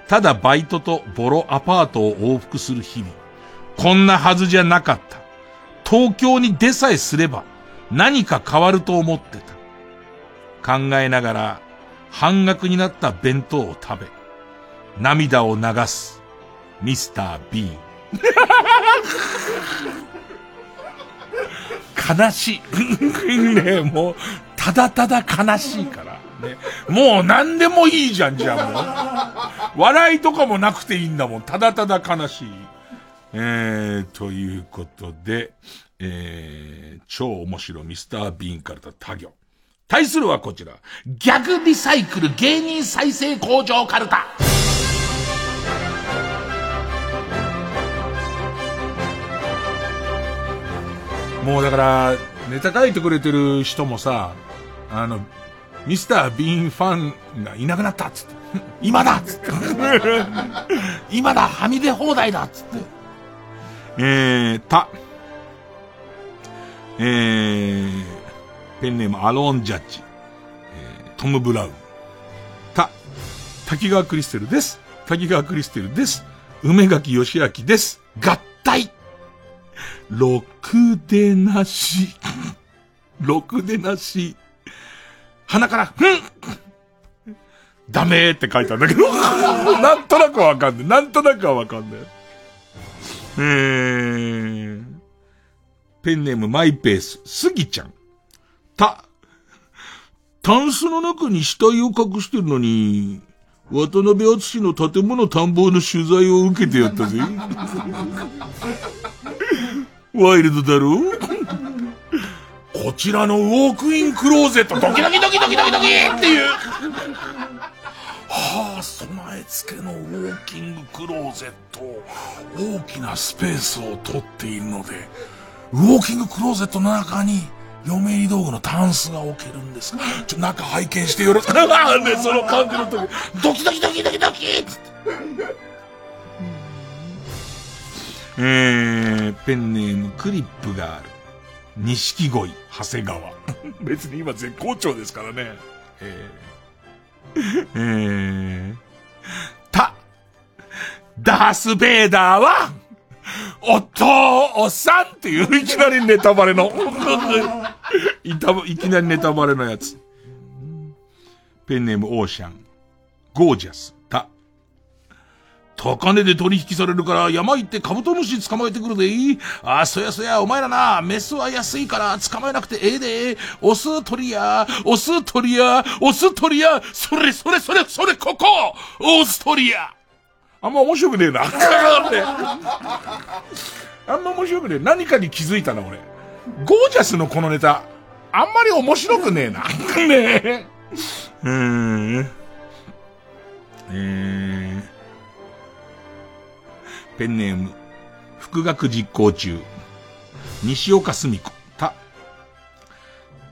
ただバイトとボロアパートを往復する日々。こんなはずじゃなかった。東京に出さえすれば何か変わると思ってた。考えながら半額になった弁当を食べ、涙を流すミスター・ビーン。悲しい。ねもう、ただただ悲しいから。ね、もう何でもいいじゃん、じゃあもう。笑いとかもなくていいんだもん。ただただ悲しい。えー、ということで、えー、超面白ミスター・ビーンからの他行。対するはこちら。ギャグリサイクル芸人再生工場カルタ。もうだから、ネタ書いてくれてる人もさ、あの、ミスター・ビーンファンがいなくなったっつって。今だっつって。今だはみ出放題だっつって。えー、た、えー、ペンネームアローン・ジャッジ、えー、トム・ブラウン。た、滝川クリステルです。滝川クリステルです。梅垣義明です。合体ろくでなし。ろくでなし。鼻から、ふんダメーって書いたんだけど、なんとなくわかんない。なんとなくはわかんない。えー、ペンネームマイペース、スギちゃん。た、タンスの中に死体を隠してるのに、渡辺厚の建物探訪の取材を受けてやったぜ。ワイルドだろこちらのウォークインクローゼット、ドキドキドキドキドキドキっていう。はあ、備え付けのウォーキングクローゼット、大きなスペースを取っているので、ウォーキングクローゼットの中に、嫁入り道具のタンスが置けるんです。ちょ、中拝見してよろしく。ね、その感じの時、ドキドキドキドキドキってえー、ペンネームクリップがある。錦鯉、長谷川。別に今絶好調ですからね。えー、えー、た、ダース・ベイダーは、お父さんっていういきなりネタバレの いた、いきなりネタバレのやつ。ペンネームオーシャン。ゴージャス。た。高値で取引されるから山行ってカブトムシ捕まえてくるでいいあ、そやそや、お前らな、メスは安いから捕まえなくてええで。オス取りや、オス取りや、オス取りや、それそれそれそれここオス取りやあんま面白くねえな。あんま面白くねえ。何かに気づいたな、俺。ゴージャスのこのネタ、あんまり面白くねえな。ねえ。うーん。えー。ペンネーム、復学実行中。西岡澄子。た。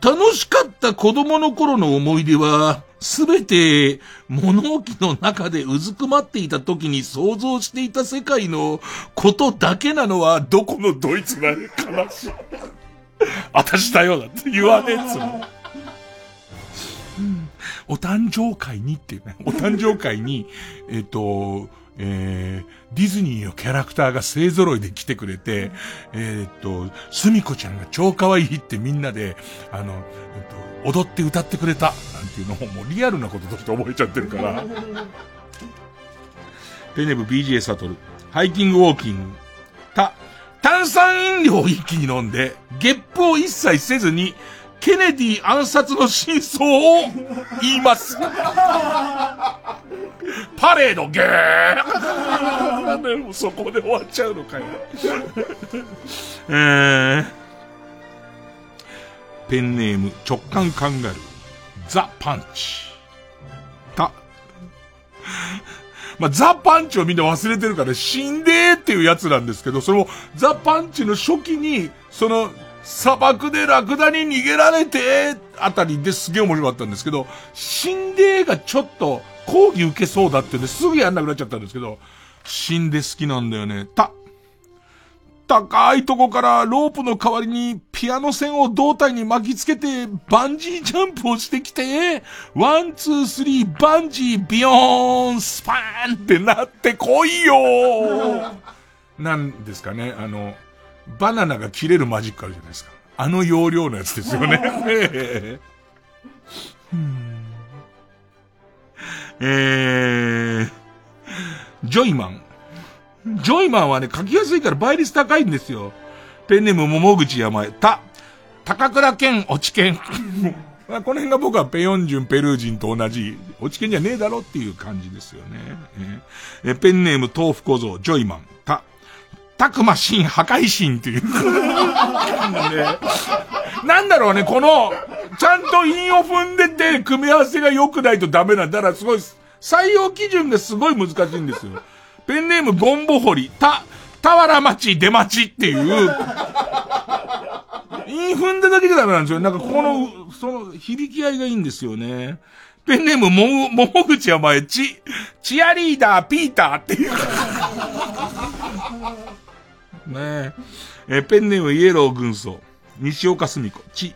楽しかった子供の頃の思い出は、すべて物置の中でうずくまっていた時に想像していた世界のことだけなのはどこのドイツが悲しい。私だよだって言わねえっつうの。お誕生会にっていうね、お誕生会に、えっ、と、えー、ディズニーのキャラクターが勢揃いで来てくれて、えー、っと、すみこちゃんが超可愛いってみんなで、あの、えっと、踊って歌ってくれた、なんていうのをもうリアルなこととして覚えちゃってるから。ペネブ BJ サトル、ハイキングウォーキング、た、炭酸飲料を一気に飲んで、ゲップを一切せずに、ケネディ暗殺の真相を言います。パレードゲーそこで終わっちゃうのかよ。えー、ペンネーム直感カンガルー、ザ・パンチ。た。まあ、ザ・パンチをみんな忘れてるから、死んでーっていうやつなんですけど、その、ザ・パンチの初期に、その、砂漠でラクダに逃げられて、あたりですげえ面白かったんですけど、死んでがちょっと講義受けそうだってんですぐやんなくなっちゃったんですけど、死んで好きなんだよね。た、高いとこからロープの代わりにピアノ線を胴体に巻きつけてバンジージャンプをしてきて、one、two、three、バンジー、ビヨーン、スパーンってなってこいよなんですかね、あの、バナナが切れるマジックあるじゃないですか。あの要領のやつですよね。えー、ジョイマン。ジョイマンはね、書きやすいから倍率高いんですよ。ペンネーム桃口山へ。た、高倉健落ち健。この辺が僕はペヨンジュン、ペルー人と同じ、落ち健じゃねえだろっていう感じですよね。えー、ペンネーム豆腐小僧、ジョイマン。た、たくましん破壊神っていう。なんだろうね、この、ちゃんと韻を踏んでて、組み合わせが良くないとダメなんだ。だからすごい、採用基準がすごい難しいんですよ。ペンネームゴンボホリ、た、田原町出町っていう、韻踏んでだけじゃダメなんですよ。なんかこの、その、響き合いがいいんですよね。ペンネームも、ももぐちやまえ、ち、チアリーダーピーターっていう。ねえ。え、ペンネームイエロー軍曹。西岡澄子。ち、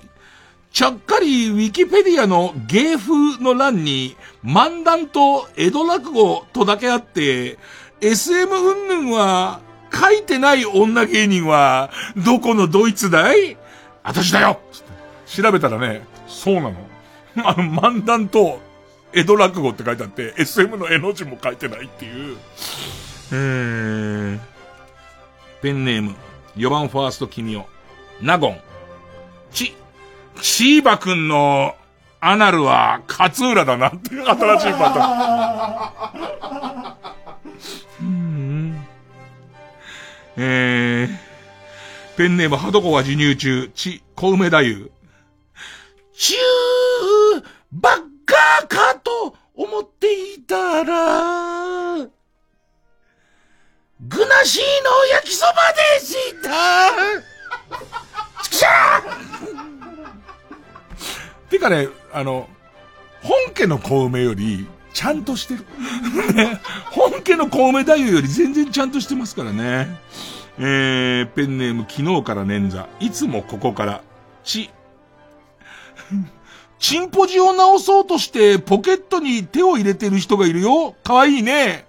ちゃっかりウィキペディアの芸風の欄に、漫談と江戸落語とだけあって、SM 云々は、書いてない女芸人は、どこのドイツだい？私だよ調べたらね、そうなの。あの、漫談と、江戸落語って書いてあって、SM の絵の字も書いてないっていう。えー、ペンネーム、4番ファースト君を、ナゴン。ち、チーバくんのアナルは勝浦だなっていう 新しいパターン。えー、ペンネーム、はどこは授乳中、ち、小梅太夫。チュー、ばっかかと思っていたら、グナシーの焼きそばでしたちくしゃてかね、あの、本家の小梅より、ちゃんとしてる。ね、本家の小梅太夫より全然ちゃんとしてますからね。えー、ペンネーム昨日から捻挫。いつもここから。ち。チンポジを直そうとしてポケットに手を入れてる人がいるよ。かわいいね。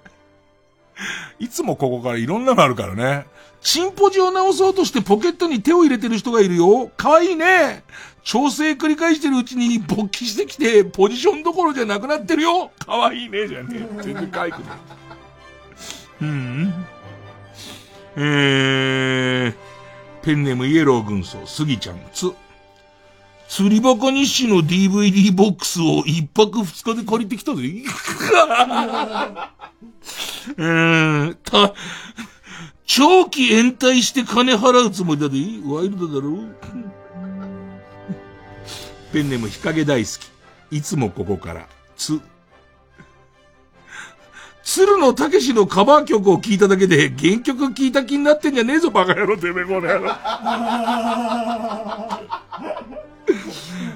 いつもここからいろんなのあるからね。チンポジを直そうとしてポケットに手を入れてる人がいるよ。かわいいね。調整繰り返してるうちに勃起してきて、ポジションどころじゃなくなってるよ。かわいいね、じゃね全然可愛くない。うん。えー、ペンネームイエロー軍曹、スギちゃん、つ。釣りバカ日誌の DVD ボックスを一泊二日で借りてきたぜ。うーん、た、長期延滞して金払うつもりだぜ。ワイルドだろペンネーム日陰大好き。いつもここから、つ。鶴野武史のカバー曲を聴いただけで原曲聴いた気になってんじゃねえぞ、バカ野郎、てめえ、この野郎。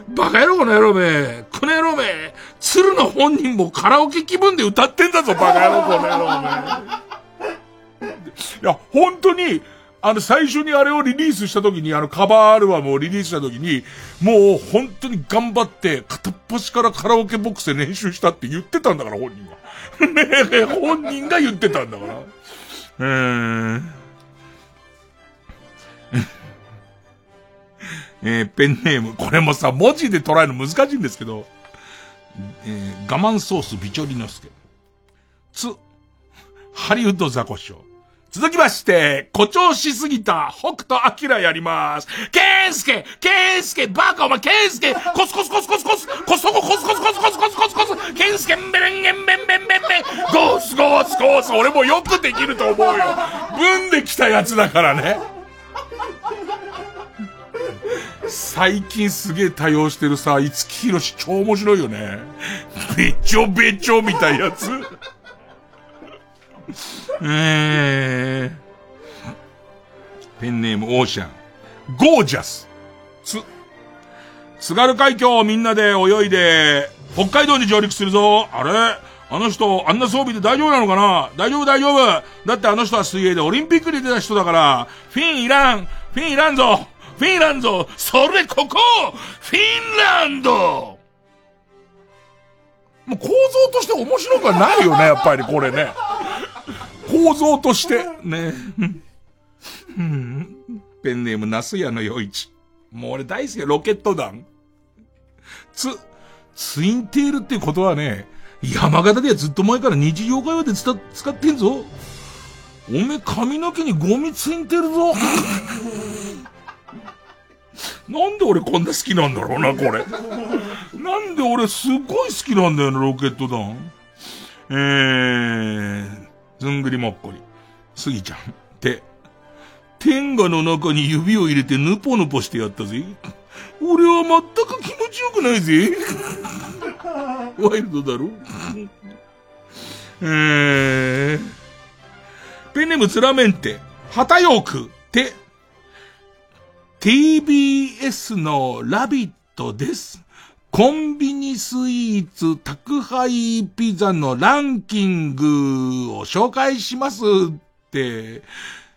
バカ野郎、この野郎め。この野郎め。鶴野本人もカラオケ気分で歌ってんだぞ、バカ野郎、この野郎め。いや、本当に、あの、最初にあれをリリースした時に、あの、カバーアルバムをリリースした時に、もう、本当に頑張って、片っ端からカラオケボックスで練習したって言ってたんだから、本人は。ねえ本人が言ってたんだから。えー、えー、ペンネーム。これもさ、文字で捉えるの難しいんですけど、えー、我慢ソースビチョリノスケ。つ、ハリウッドザコショウ。続きまして、誇張しすぎた北斗晶やります。ケンスケケンスケバカお前ケンスケコスコスコスコスコスコスココスコスコスコスコスコスコスケンスケンベレンゲンベンベンベンベンゴースゴースゴース俺もよくできると思うよ。文できたやつだからね。最近すげえ多用してるさ、五木ひろし超面白いよね。べちょべちょみたいなやつ。えー、ペンネームオーシャン。ゴージャス。つ、津軽海峡をみんなで泳いで、北海道に上陸するぞ。あれ？あの人、あんな装備で大丈夫なのかな？大丈夫大丈夫。だってあの人は水泳でオリンピックに出た人だから、フィンいらん。フィンいらんぞ。フィンランドそれここフィンランドもう構造として面白くはないよね、やっぱりこれね。構造として。ね。ペンネーム、ナスヤの夜市。もう俺大好きロケット弾。つ、ツインテールってことはね、山形ではずっと前から日常会話で使使ってんぞ。おめえ髪の毛にゴミついてるぞ。なんで俺こんな好きなんだろうな、これ。なんで俺すごい好きなんだよな、ロケット弾。えー、ずんぐりもっこり。すぎちゃん。て。天下の中に指を入れてヌポヌポしてやったぜ。俺は全く気持ちよくないぜ。ワイルドだろえー、ペンネームツラメンテ。旗よく。て。TBS のラビットです。コンビニスイーツ宅配ピザのランキングを紹介しますって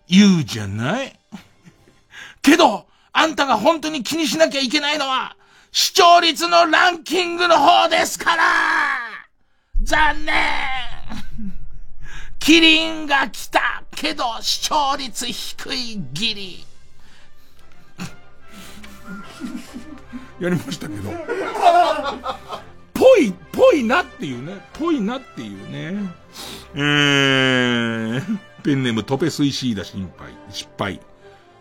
言うじゃない？けど、あんたが本当に気にしなきゃいけないのは、視聴率のランキングの方ですから残念キリンが来たけど視聴率低いギリ。やりましたけど。ぽい、ぽいなっていうね。ぽいなっていうね。えー、ペンネームトペスイシーダ心配、失敗。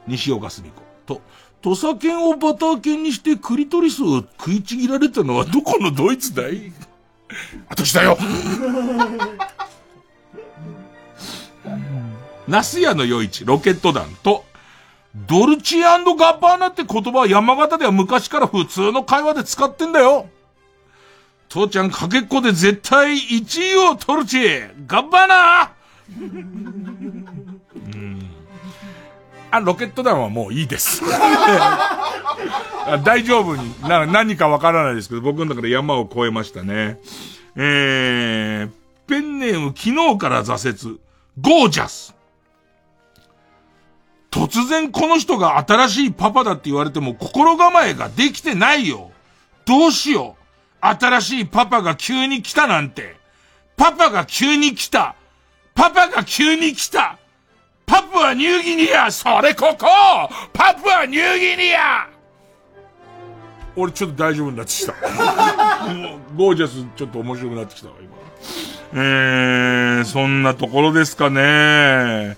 西岡澄子。と、土佐犬をバター犬にしてクリトリスを食いちぎられたのはどこのドイツだい？私だよ ナスヤの夜市、ロケット団と、ドルチアンドガッバーナって言葉は山形では昔から普通の会話で使ってんだよ。父ちゃんかけっこで絶対1位を取るち、ガッバーナうん。あ、ロケット弾はもういいです。大丈夫にな、何かわからないですけど、僕の中で山を越えましたね。えー、ペンネーム昨日から挫折。ゴージャス。突然この人が新しいパパだって言われても心構えができてないよ。どうしよう。新しいパパが急に来たなんて。パパが急に来た。パパが急に来た。パプアニューギニアそれここパプアニューギニア俺ちょっと大丈夫になってきた。ゴージャスちょっと面白くなってきたわ、今。えー、そんなところですかね。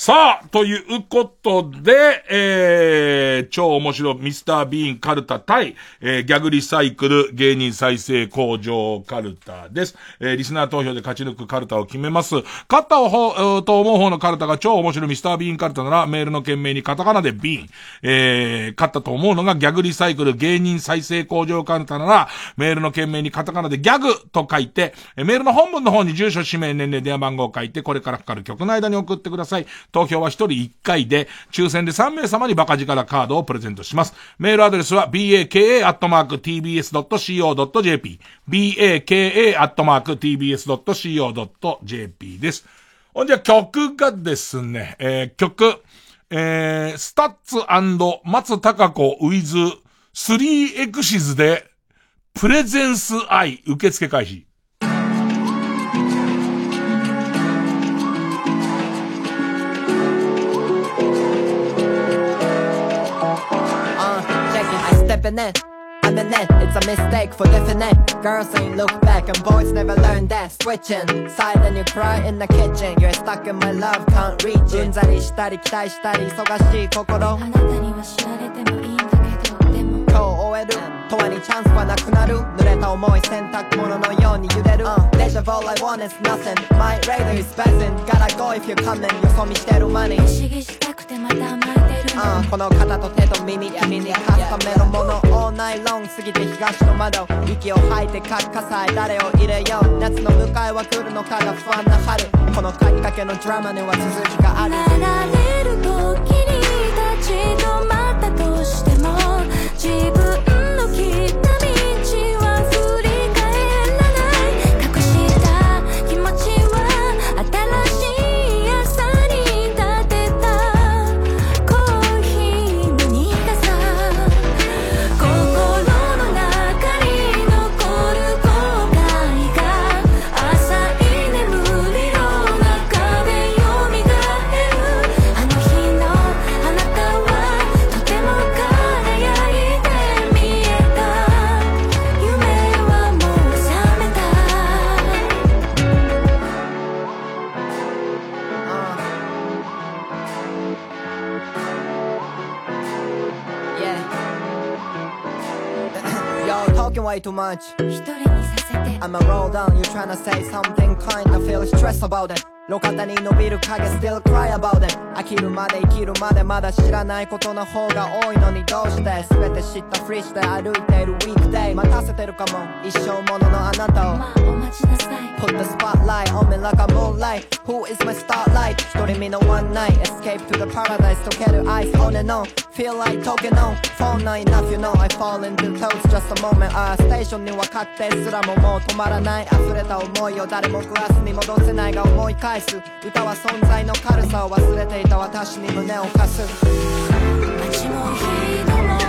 さあ、ということで、えー、超面白ミスタービーンカルタ対、えー、ギャグリサイクル芸人再生工場カルタです。えー、リスナー投票で勝ち抜くカルタを決めます。勝った方、と思う方のカルタが超面白ミスタービーンカルタならメールの件名にカタカナでビーン。えー、勝ったと思うのがギャグリサイクル芸人再生工場カルタならメールの件名にカタカナでギャグと書いて、メールの本文の方に住所、氏名、年齢、電話番号を書いて、これからかかる曲の間に送ってください。投票は1人1回で、抽選で3名様にバカ力カードをプレゼントします。メールアドレスは baka.tbs.co.jp baka.tbs.co.jp です。ほんじゃ曲がですね、えー、曲、えー、スタッツ松高子ウィズ 3X でプレゼンス愛受付開始。It, it's a mistake for definite. Girls ain't look back and boys never learn that. Switching, side and you cry in the kitchen. You're stuck in my love, can't reach it. うんざりしたり期待したり忙しい心。あなたには知られてもいいんだけど、でも今日終える。永遠にチャンスはなくなる濡れた思い洗濯物のように揺れる、uh, Deja vu I want is nothing My radar is buzzing Gotta go if you're coming よそ見してるマニー不思議したくてまた甘えてる、uh, この肩と手と耳君にカスタメのものオーナイロン過ぎて東の窓息を吐いて角火災誰を入れよう夏の迎えは来るのかが不安な春。この書きかけのドラマには続きがある。流れる時に立ち止まる。way too much. I'ma roll down, you tryna say something kind. I feel stressed about it. 路肩に伸びる影 still cry about it 飽きるまで生きるまでまだ知らないことの方が多いのにどうして全て知ったふりして歩いているウィークデイ待たせてるかも一生もののあなたをまあお待ちなさい Put the spotlight on me like a moonlight Who is my starlight 一人身の one night Escape to the paradise 溶ける ice on and on Feel like talking on Phone not enough you know I fall into toes just a moment ああステーションには確定すらももう止まらない溢れた思いを誰もグラスに戻せないが思い返す。歌は存在の軽さを忘れていた私に胸を貸す。街も人も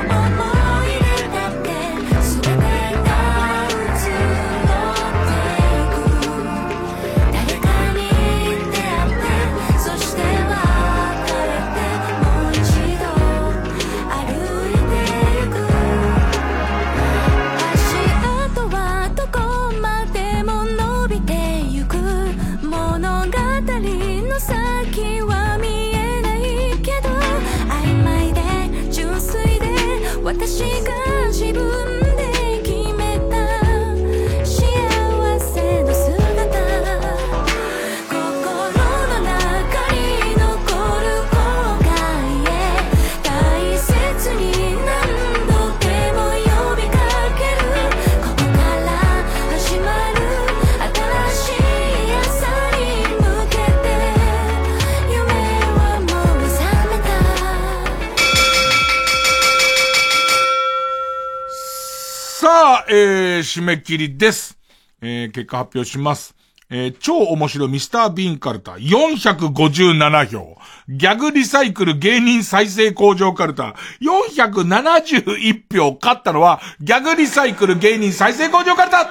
えー、締め切りです。えー、結果発表します。えー、超面白いミスター・ビーンカルタ、457票。ギャグリサイクル芸人再生工場カルタ、471票。勝ったのは、ギャグリサイクル芸人再生工場カルタ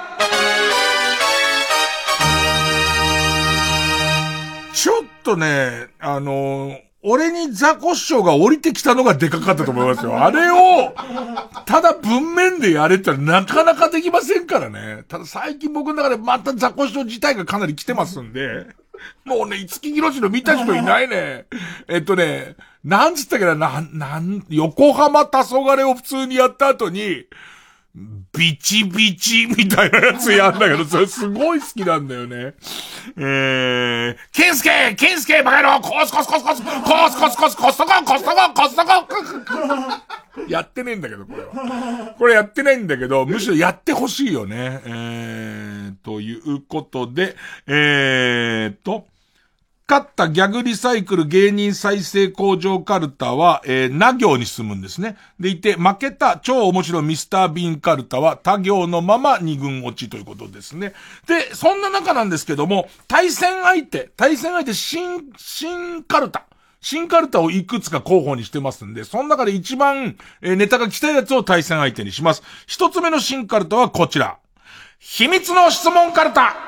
ちょっとね、あのー俺にザコシショウが降りてきたのがでかかったと思いますよ。あれを、ただ文面でやれってなかなかできませんからね。ただ最近僕の中でまたザコシショウ自体がかなり来てますんで、もうね、五木ひろしの見た人いないね。えっとね、なんつったっけな、なん、なん、横浜黄昏を普通にやった後に、ビチビチみたいなやつやんだけど、それすごい好きなんだよね。えー、ケンスケケンスケバカ野郎コスコスコスコスコスコスコスコストココストココストコやってねえんだけど、これは。これやってないんだけど、むしろやってほしいよね。えー、ということで、えーと、勝ったギャグリサイクル芸人再生工場カルタは、えー、な行に進むんですね。でいて、負けた超面白いミスター・ビーンカルタは他行のまま二軍落ちということですね。で、そんな中なんですけども、対戦相手、対戦相手新、新カルタ。新カルタをいくつか候補にしてますんで、その中で一番、えーネタが来たやつを対戦相手にします。一つ目の新カルタはこちら。秘密の質問カルタ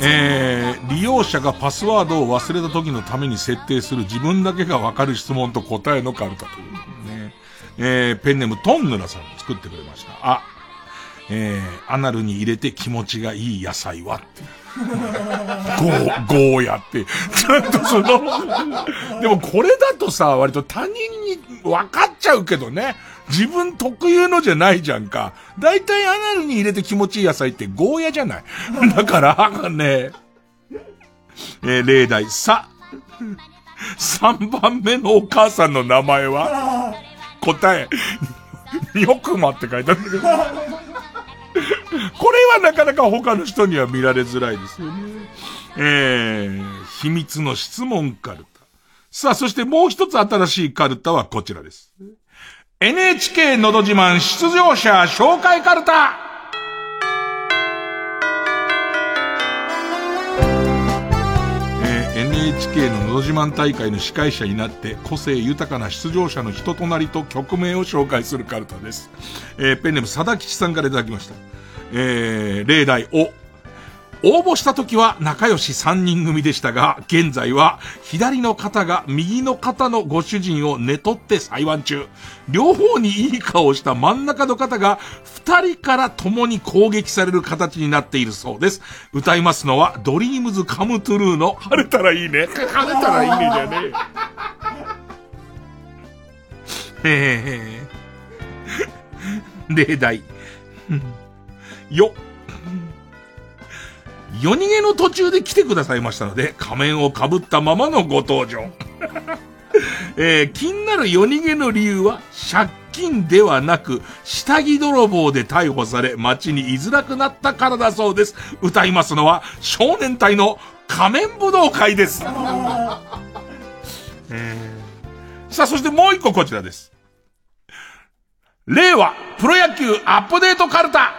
えー、利用者がパスワードを忘れた時のために設定する自分だけがわかる質問と答えのカルタというね。えー、ペンネームトンヌラさん作ってくれました。あ、えー、アナルに入れて気持ちがいい野菜は？って。ゴー、ゴーヤって。ちゃんとその、でもこれだとさ、割と他人に分かっちゃうけどね。自分特有のじゃないじゃんか。だいたいアナルに入れて気持ちいい野菜ってゴーヤじゃない？だから、ね、えー例題、さ、3番目のお母さんの名前は？答え、よくまって書いてあるんだけど。これはなかなか他の人には見られづらいですよね。えー、秘密の質問カルタ。さあ、そしてもう一つ新しいカルタはこちらです。NHK のど自慢出場者紹介カルタ NHK ののど自慢大会の司会者になって個性豊かな出場者の人となりと曲名を紹介するカルタです。えーペンネーム貞吉さんからいただきました。えー例題お。応募した時は仲良し3人組でしたが、現在は左の方が右の方のご主人を寝取って裁判中。両方にいい顔をした真ん中の方が2人から共に攻撃される形になっているそうです。歌いますのはドリームズカムトゥルーの晴れたらいいね。晴れたらいいねじゃねえ。えー、例題。よ。夜逃げの途中で来てくださいましたので、仮面を被ったままのご登場。えー気になる夜逃げの理由は、借金ではなく、下着泥棒で逮捕され、街に居づらくなったからだそうです。歌いますのは、少年隊の仮面武道会です。えーさあ、そしてもう一個こちらです。令和、プロ野球アップデートカルタ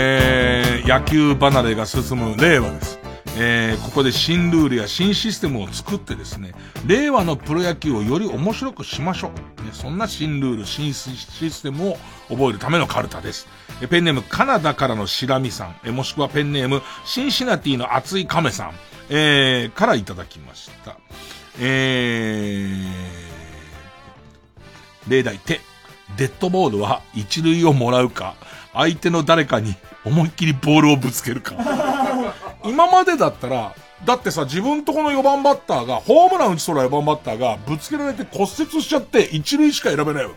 えー、野球離れが進む令和です。えー、ここで新ルールや新システムを作ってですね、令和のプロ野球をより面白くしましょう。ね、そんな新ルール、新システムを覚えるためのカルタです。えペンネームカナダからのしらみさん、えもしくはペンネームシンシナティの熱い亀さん、えー、からいただきました。えー、例題手。デッドボールは一塁をもらうか、相手の誰かに思いっきりボールをぶつけるか。今までだったら、だってさ、自分とこの4番バッターが、ホームラン打ちそうな4番バッターがぶつけられて骨折しちゃって一塁しか選べないわ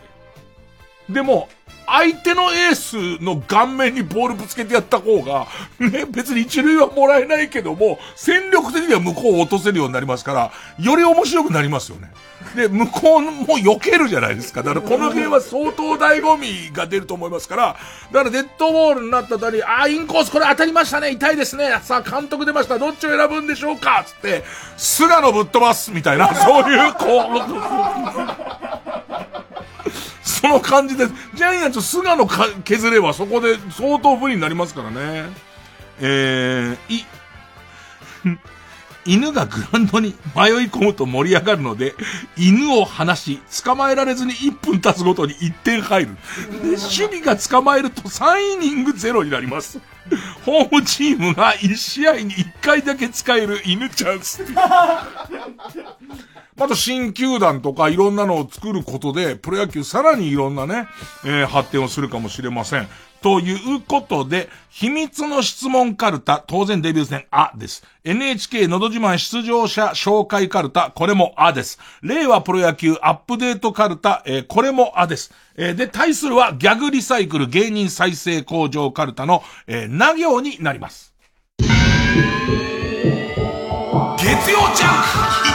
け。でも、相手のエースの顔面にボールぶつけてやった方が、ね、別に一塁はもらえないけども、戦力的には向こうを落とせるようになりますから、より面白くなりますよね。で、向こうも避けるじゃないですか。だからこのゲームは相当醍醐味が出ると思いますから、だからデッドボールになった後に、あ、インコースこれ当たりましたね、痛いですね。さあ監督出ました、どっちを選ぶんでしょうかつって、菅野ぶっ飛ばすみたいな、そういう、こう、その感じです、ジャイアンツ菅野削ればそこで相当不利になりますからね。えー、い、犬がグランドに迷い込むと盛り上がるので、犬を離し、捕まえられずに1分経つごとに1点入る。で、守備が捕まえると3イニングゼロになります。ホームチームが1試合に1回だけ使える犬チャンス。また新球団とかいろんなのを作ることで、プロ野球さらにいろんなね、えー、発展をするかもしれません。ということで、秘密の質問カルタ、当然デビュー戦、あです。NHK のど自慢出場者紹介カルタ、これもあです。令和プロ野球アップデートカルタ、えー、これもあです。えー、で、対するはギャグリサイクル芸人再生工場カルタの、えー、な行になります。月曜ジャンク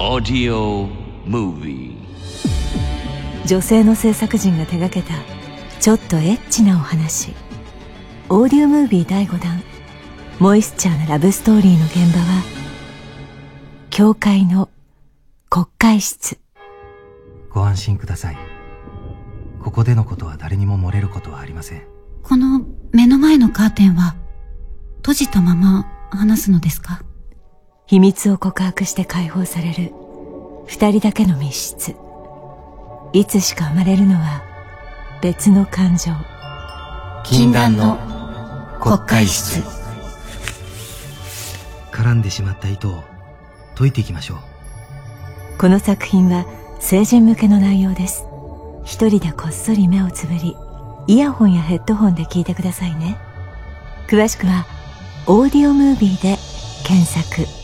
女性の制作陣が手掛けたちょっとエッチなお話。オーディオムービー第5弾。モイスチャーなラブストーリーの現場は教会の国会室。ご安心ください。ここでのことは誰にも漏れることはありません。この目の前のカーテンは閉じたまま話すのですか？秘密を告白して解放される。二人だけの密室。いつしか生まれるのは別の感情。禁断の国会室。絡んでしまった糸を解いていきましょう。この作品は成人向けの内容です。一人でこっそり目をつぶりイヤホンやヘッドホンで聞いてくださいね。詳しくはオーディオムービーで検索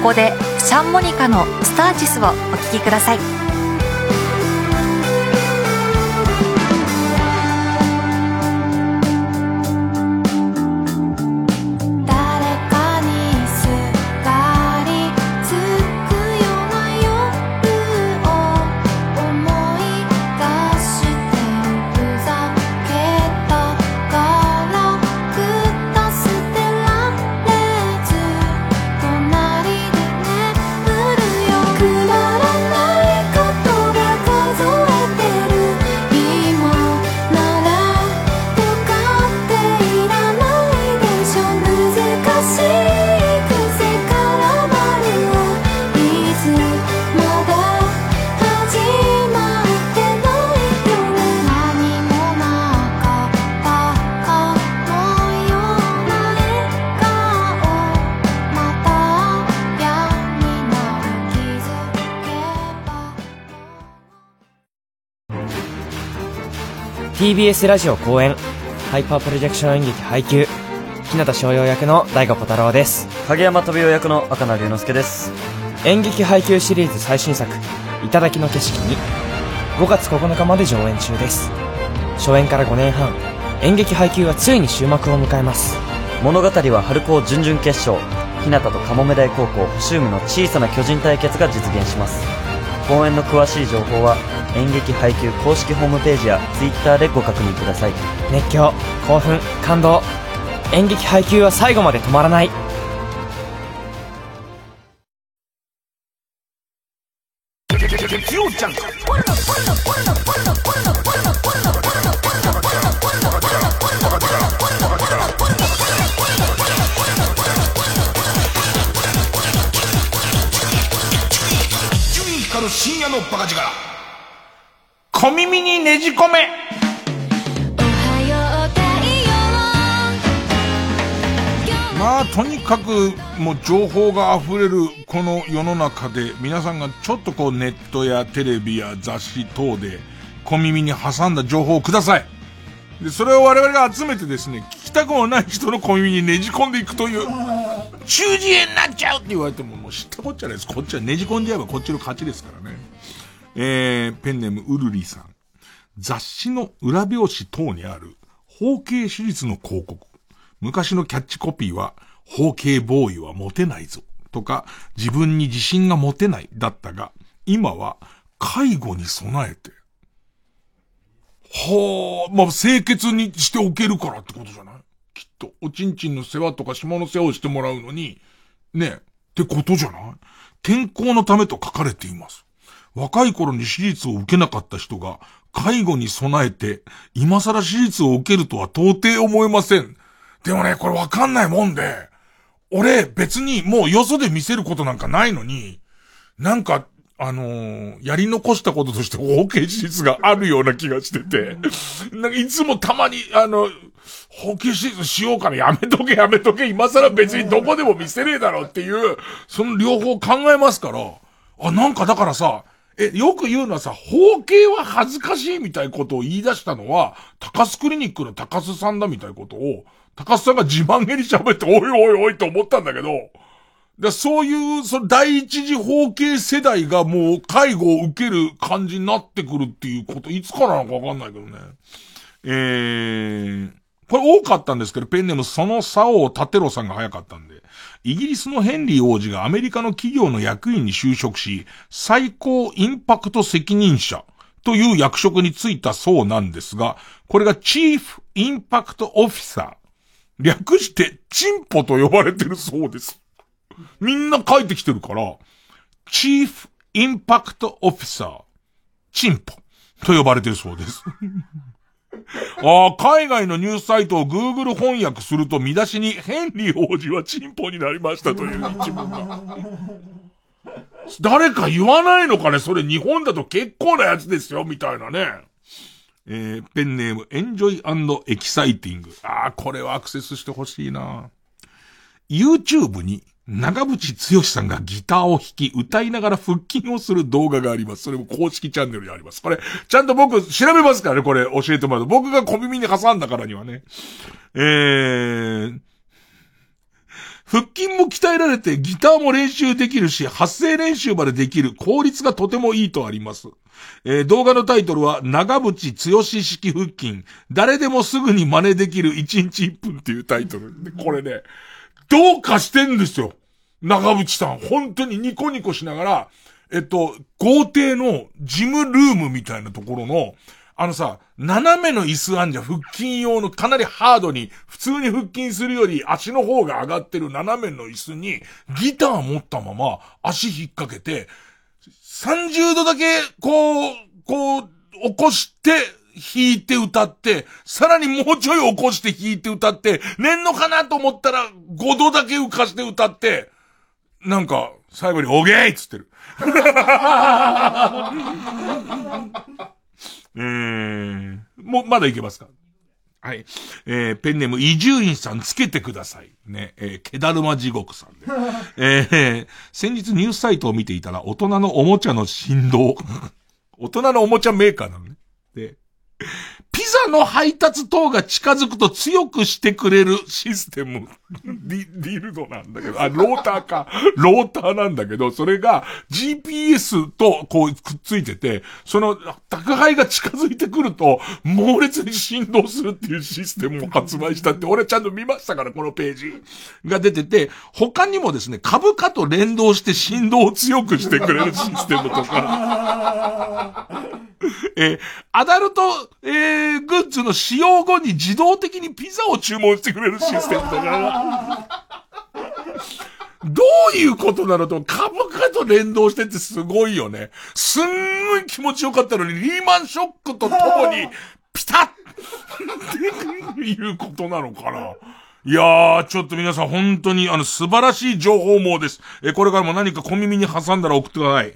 ここでシャンモニカのスターチスをお聴きください。TBS ラジオ公演ハイパープロジェクション演劇配給日向翔陽役の大悟小太郎です。影山飛雄役の赤名龍之介です。演劇配給シリーズ最新作「頂きの景色」に5月9日まで上演中です。初演から5年半演劇配給はついに終幕を迎えます。物語は春高準々決勝日向とかもめ大高校補修部の小さな巨人対決が実現します公演の詳しい情報は演劇配給公式ホームページや Twitter でご確認ください。熱狂興奮感動。演劇配給は最後まで止まらない。じ込めまあ、とにかく、もう情報が溢れるこの世の中で、皆さんがちょっとこうネットやテレビや雑誌等で、小耳に挟んだ情報をください。で、それを我々が集めてですね、聞きたくもない人の小耳にねじ込んでいくという、中耳炎になっちゃうって言われても、もう知ったこっちゃないです。こっちはねじ込んじゃえばこっちの勝ちですからね。えー、ペンネームウルリさん。雑誌の裏表紙等にある、包茎手術の広告。昔のキャッチコピーは、包茎ボーイはモテないぞ。とか、自分に自信が持てないだったが、今は、介護に備えて、はあ、まあ、清潔にしておけるからってことじゃない？きっと。おちんちんの世話とか下の世話をしてもらうのに、ねえ、ってことじゃない？健康のためと書かれています。若い頃に手術を受けなかった人が、介護に備えて、今更手術を受けるとは到底思えません。でもね、これわかんないもんで、俺別にもうよそで見せることなんかないのに、なんか、あのー、やり残したこととして OK 事実があるような気がしてて、なんかいつもたまに、あの、放棄手術しようからやめとけやめとけ、今更別にどこでも見せねえだろっていう、その両方考えますから、あ、なんかだからさ、え、よく言うのはさ、包茎は恥ずかしいみたいなことを言い出したのは、高須クリニックの高須さんだみたいなことを、高須さんが自慢げに喋って、おいおいおいって思ったんだけど、でそういう、その第一次包茎世代がもう介護を受ける感じになってくるっていうこと、いつからなのかわかんないけどね。えー、これ多かったんですけど、ペンネームその竿を立てろさんが早かったんで。イギリスのヘンリー王子がアメリカの企業の役員に就職し、最高インパクト責任者という役職に就いたそうなんですが、これがチーフインパクトオフィサー。略して、チンポと呼ばれてるそうです。みんな書いてきてるから、チーフインパクトオフィサー、チンポと呼ばれてるそうです。ああ、海外のニュースサイトを Google 翻訳すると見出しにヘンリー王子はチンポになりましたという 一文が。誰か言わないのかねそれ日本だと結構なやつですよ、みたいなね。えー、ペンネーム、エンジョイエキサイティング。ああ、これはアクセスしてほしいな。YouTube に長渕剛さんがギターを弾き、歌いながら腹筋をする動画があります。それも公式チャンネルにあります。これ、ちゃんと僕調べますからね、これ教えてもらうと。僕が小耳に挟んだからにはね。えー、腹筋も鍛えられてギターも練習できるし、発声練習までできる効率がとてもいいとあります。えー、動画のタイトルは、長渕剛式腹筋。誰でもすぐに真似できる1日1分っていうタイトル。これね、どうかしてんですよ。長渕さん、本当にニコニコしながら、えっと、豪邸のジムルームみたいなところの、あのさ、斜めの椅子あんじゃ腹筋用のかなりハードに、普通に腹筋するより足の方が上がってる斜めの椅子に、ギター持ったまま足引っ掛けて、30度だけ、こう、こう、起こして、弾いて歌って、さらにもうちょい起こして弾いて歌って、寝んのかなと思ったら5度だけ浮かして歌って、なんか、最後におげーっつってる。えー、もう、まだいけますか？はい。えー、ペンネーム、伊集院さんつけてください。ね、えー、ケダルマ地獄さんで。えー、先日ニュースサイトを見ていたら、大人のおもちゃの振動。大人のおもちゃメーカーなのね。で、ピザの配達等が近づくと強くしてくれるシステム。ディ、ディルドなんだけど、あ、ローターか。ローターなんだけど、それが GPS とこうくっついてて、その宅配が近づいてくると猛烈に振動するっていうシステムを発売したって、俺ちゃんと見ましたから、このページが出てて、他にもですね、株価と連動して振動を強くしてくれるシステムとか、えー、アダルト、えー、グッズの使用後に自動的にピザを注文してくれるシステムとか。どういうことなのと、株価と連動してってすごいよね。すんごい気持ちよかったのに、リーマンショックとともに、ピタッっていうことなのかな。いやー、ちょっと皆さん本当にあの素晴らしい情報網です。え、これからも何か小耳に挟んだら送ってください。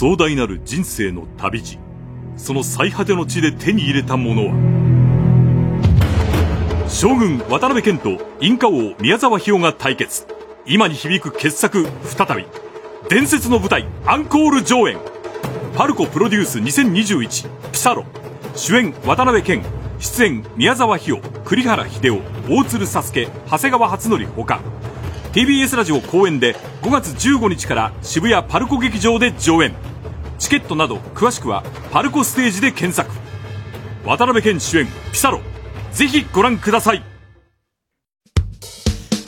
壮大なる人生の旅路。その最果ての地で手に入れたものは将軍渡辺謙とインカ王宮沢ひよが対決。今に響く傑作再び伝説の舞台アンコール上演。パルコプロデュース2021ピサロ。主演渡辺謙出演宮沢ひよ栗原秀夫大鶴佐助長谷川初則ほか。TBS ラジオ公演で5月15日から渋谷パルコ劇場で上演。チケットなど詳しくはパルコステージで検索。渡辺謙主演ピサロ。ぜひご覧ください。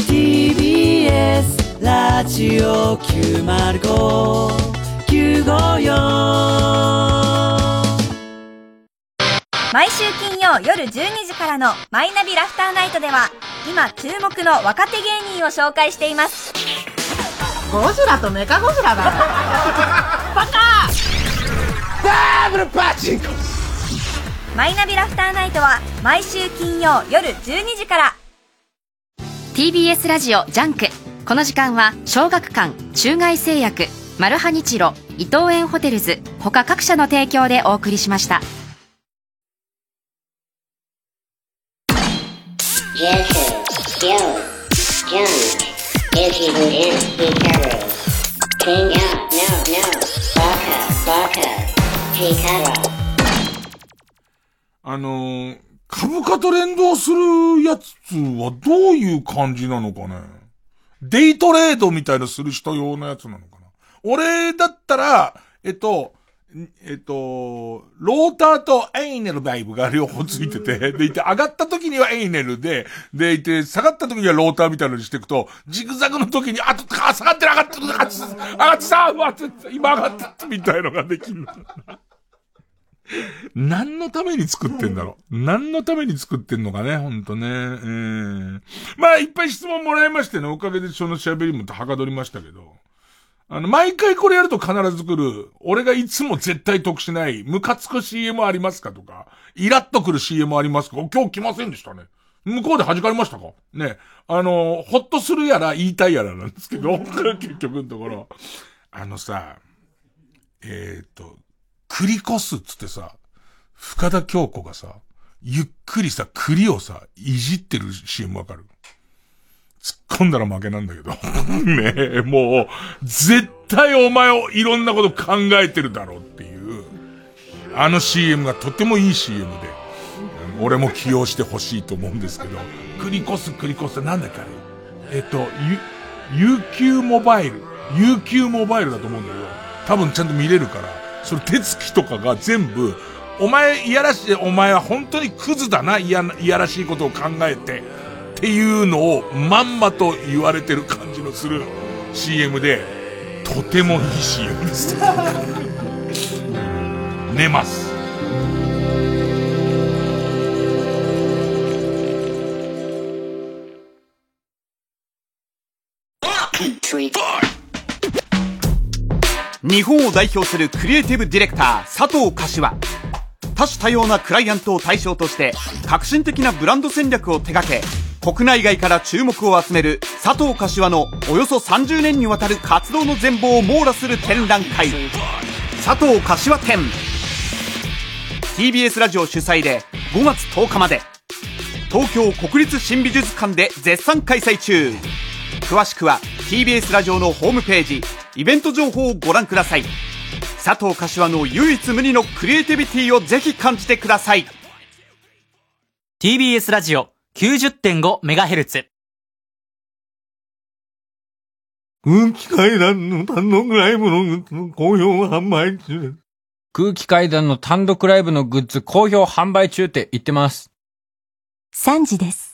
TBS ラジオ905954毎週金曜夜12時からのマイナビラフターナイトでは今注目の若手芸人を紹介しています。ゴジラとメカゴジラだ バカ！ダブルパチンコ。マイナビラフターナイトは毎週金曜夜12時から。TBS ラジオジャンク。この時間は小学館中外製薬マルハニチロ伊藤園ホテルズ他各社の提供でお送りしましたあのー、株価と連動するやつはどういう感じなのかね？デイトレードみたいなする人用のやつなのかな？俺だったら、えっと、えっと、ローターとエイネルバイブが両方ついてて、でいて、上がった時にはエイネルで、でいて、下がった時にはローターみたいなのにしていくと、ジグザグの時に、あと、あ、下がってる上がってる上がってる上がってさ、今上がったみたいのができる。何のために作ってんだろう。何のために作ってんのかね、ほんとね。えー、まあ、いっぱい質問もらいましてね、おかげでその喋りもはかどりましたけど。あの、毎回これやると必ず来る、俺がいつも絶対得しない、ムカつく CM ありますかとか、イラッとくる CM ありますか今日来ませんでしたね。向こうで弾かれましたか？ね。あの、ほっとするやら言いたいやらなんですけど、結局のところ。あのさ、えっ、と、繰り越すっつってさ、深田京子がさ、ゆっくりさ、栗をさ、いじってる CM わかる？突っ込んだら負けなんだけど。ねえ、もう、絶対お前をいろんなこと考えてるだろうっていう、あの CM がとてもいい CM で、俺も起用してほしいと思うんですけど、繰り越す繰り越すなんだっけあれ。えっと、ゆ、UQ モバイル。UQ モバイルだと思うんだけど、多分ちゃんと見れるから、それ手つきとかが全部、お前、いやらしい、お前は本当にクズだな、いや、いやらしいことを考えて、っていうのをまんまと言われてる感じのする CM で、とてもいい CM です。寝ます。日本を代表するクリエイティブディレクター佐藤柏多種多様なクライアントを対象として革新的なブランド戦略を手掛け国内外から注目を集める佐藤柏のおよそ30年にわたる活動の全貌を網羅する展覧会。佐藤柏展 TBS ラジオ主催で5月10日まで。東京国立新美術館で絶賛開催中。詳しくは TBS ラジオのホームページ。イベント情報をご覧ください。佐藤柏の唯一無二のクリエイティビティをぜひ感じてください。TBS ラジオ。90.5MHz 空気階段の単独ライブのグッズ好評販売中です。空気階段の単独ライブのグッズ好評販売中って言ってます。3時です。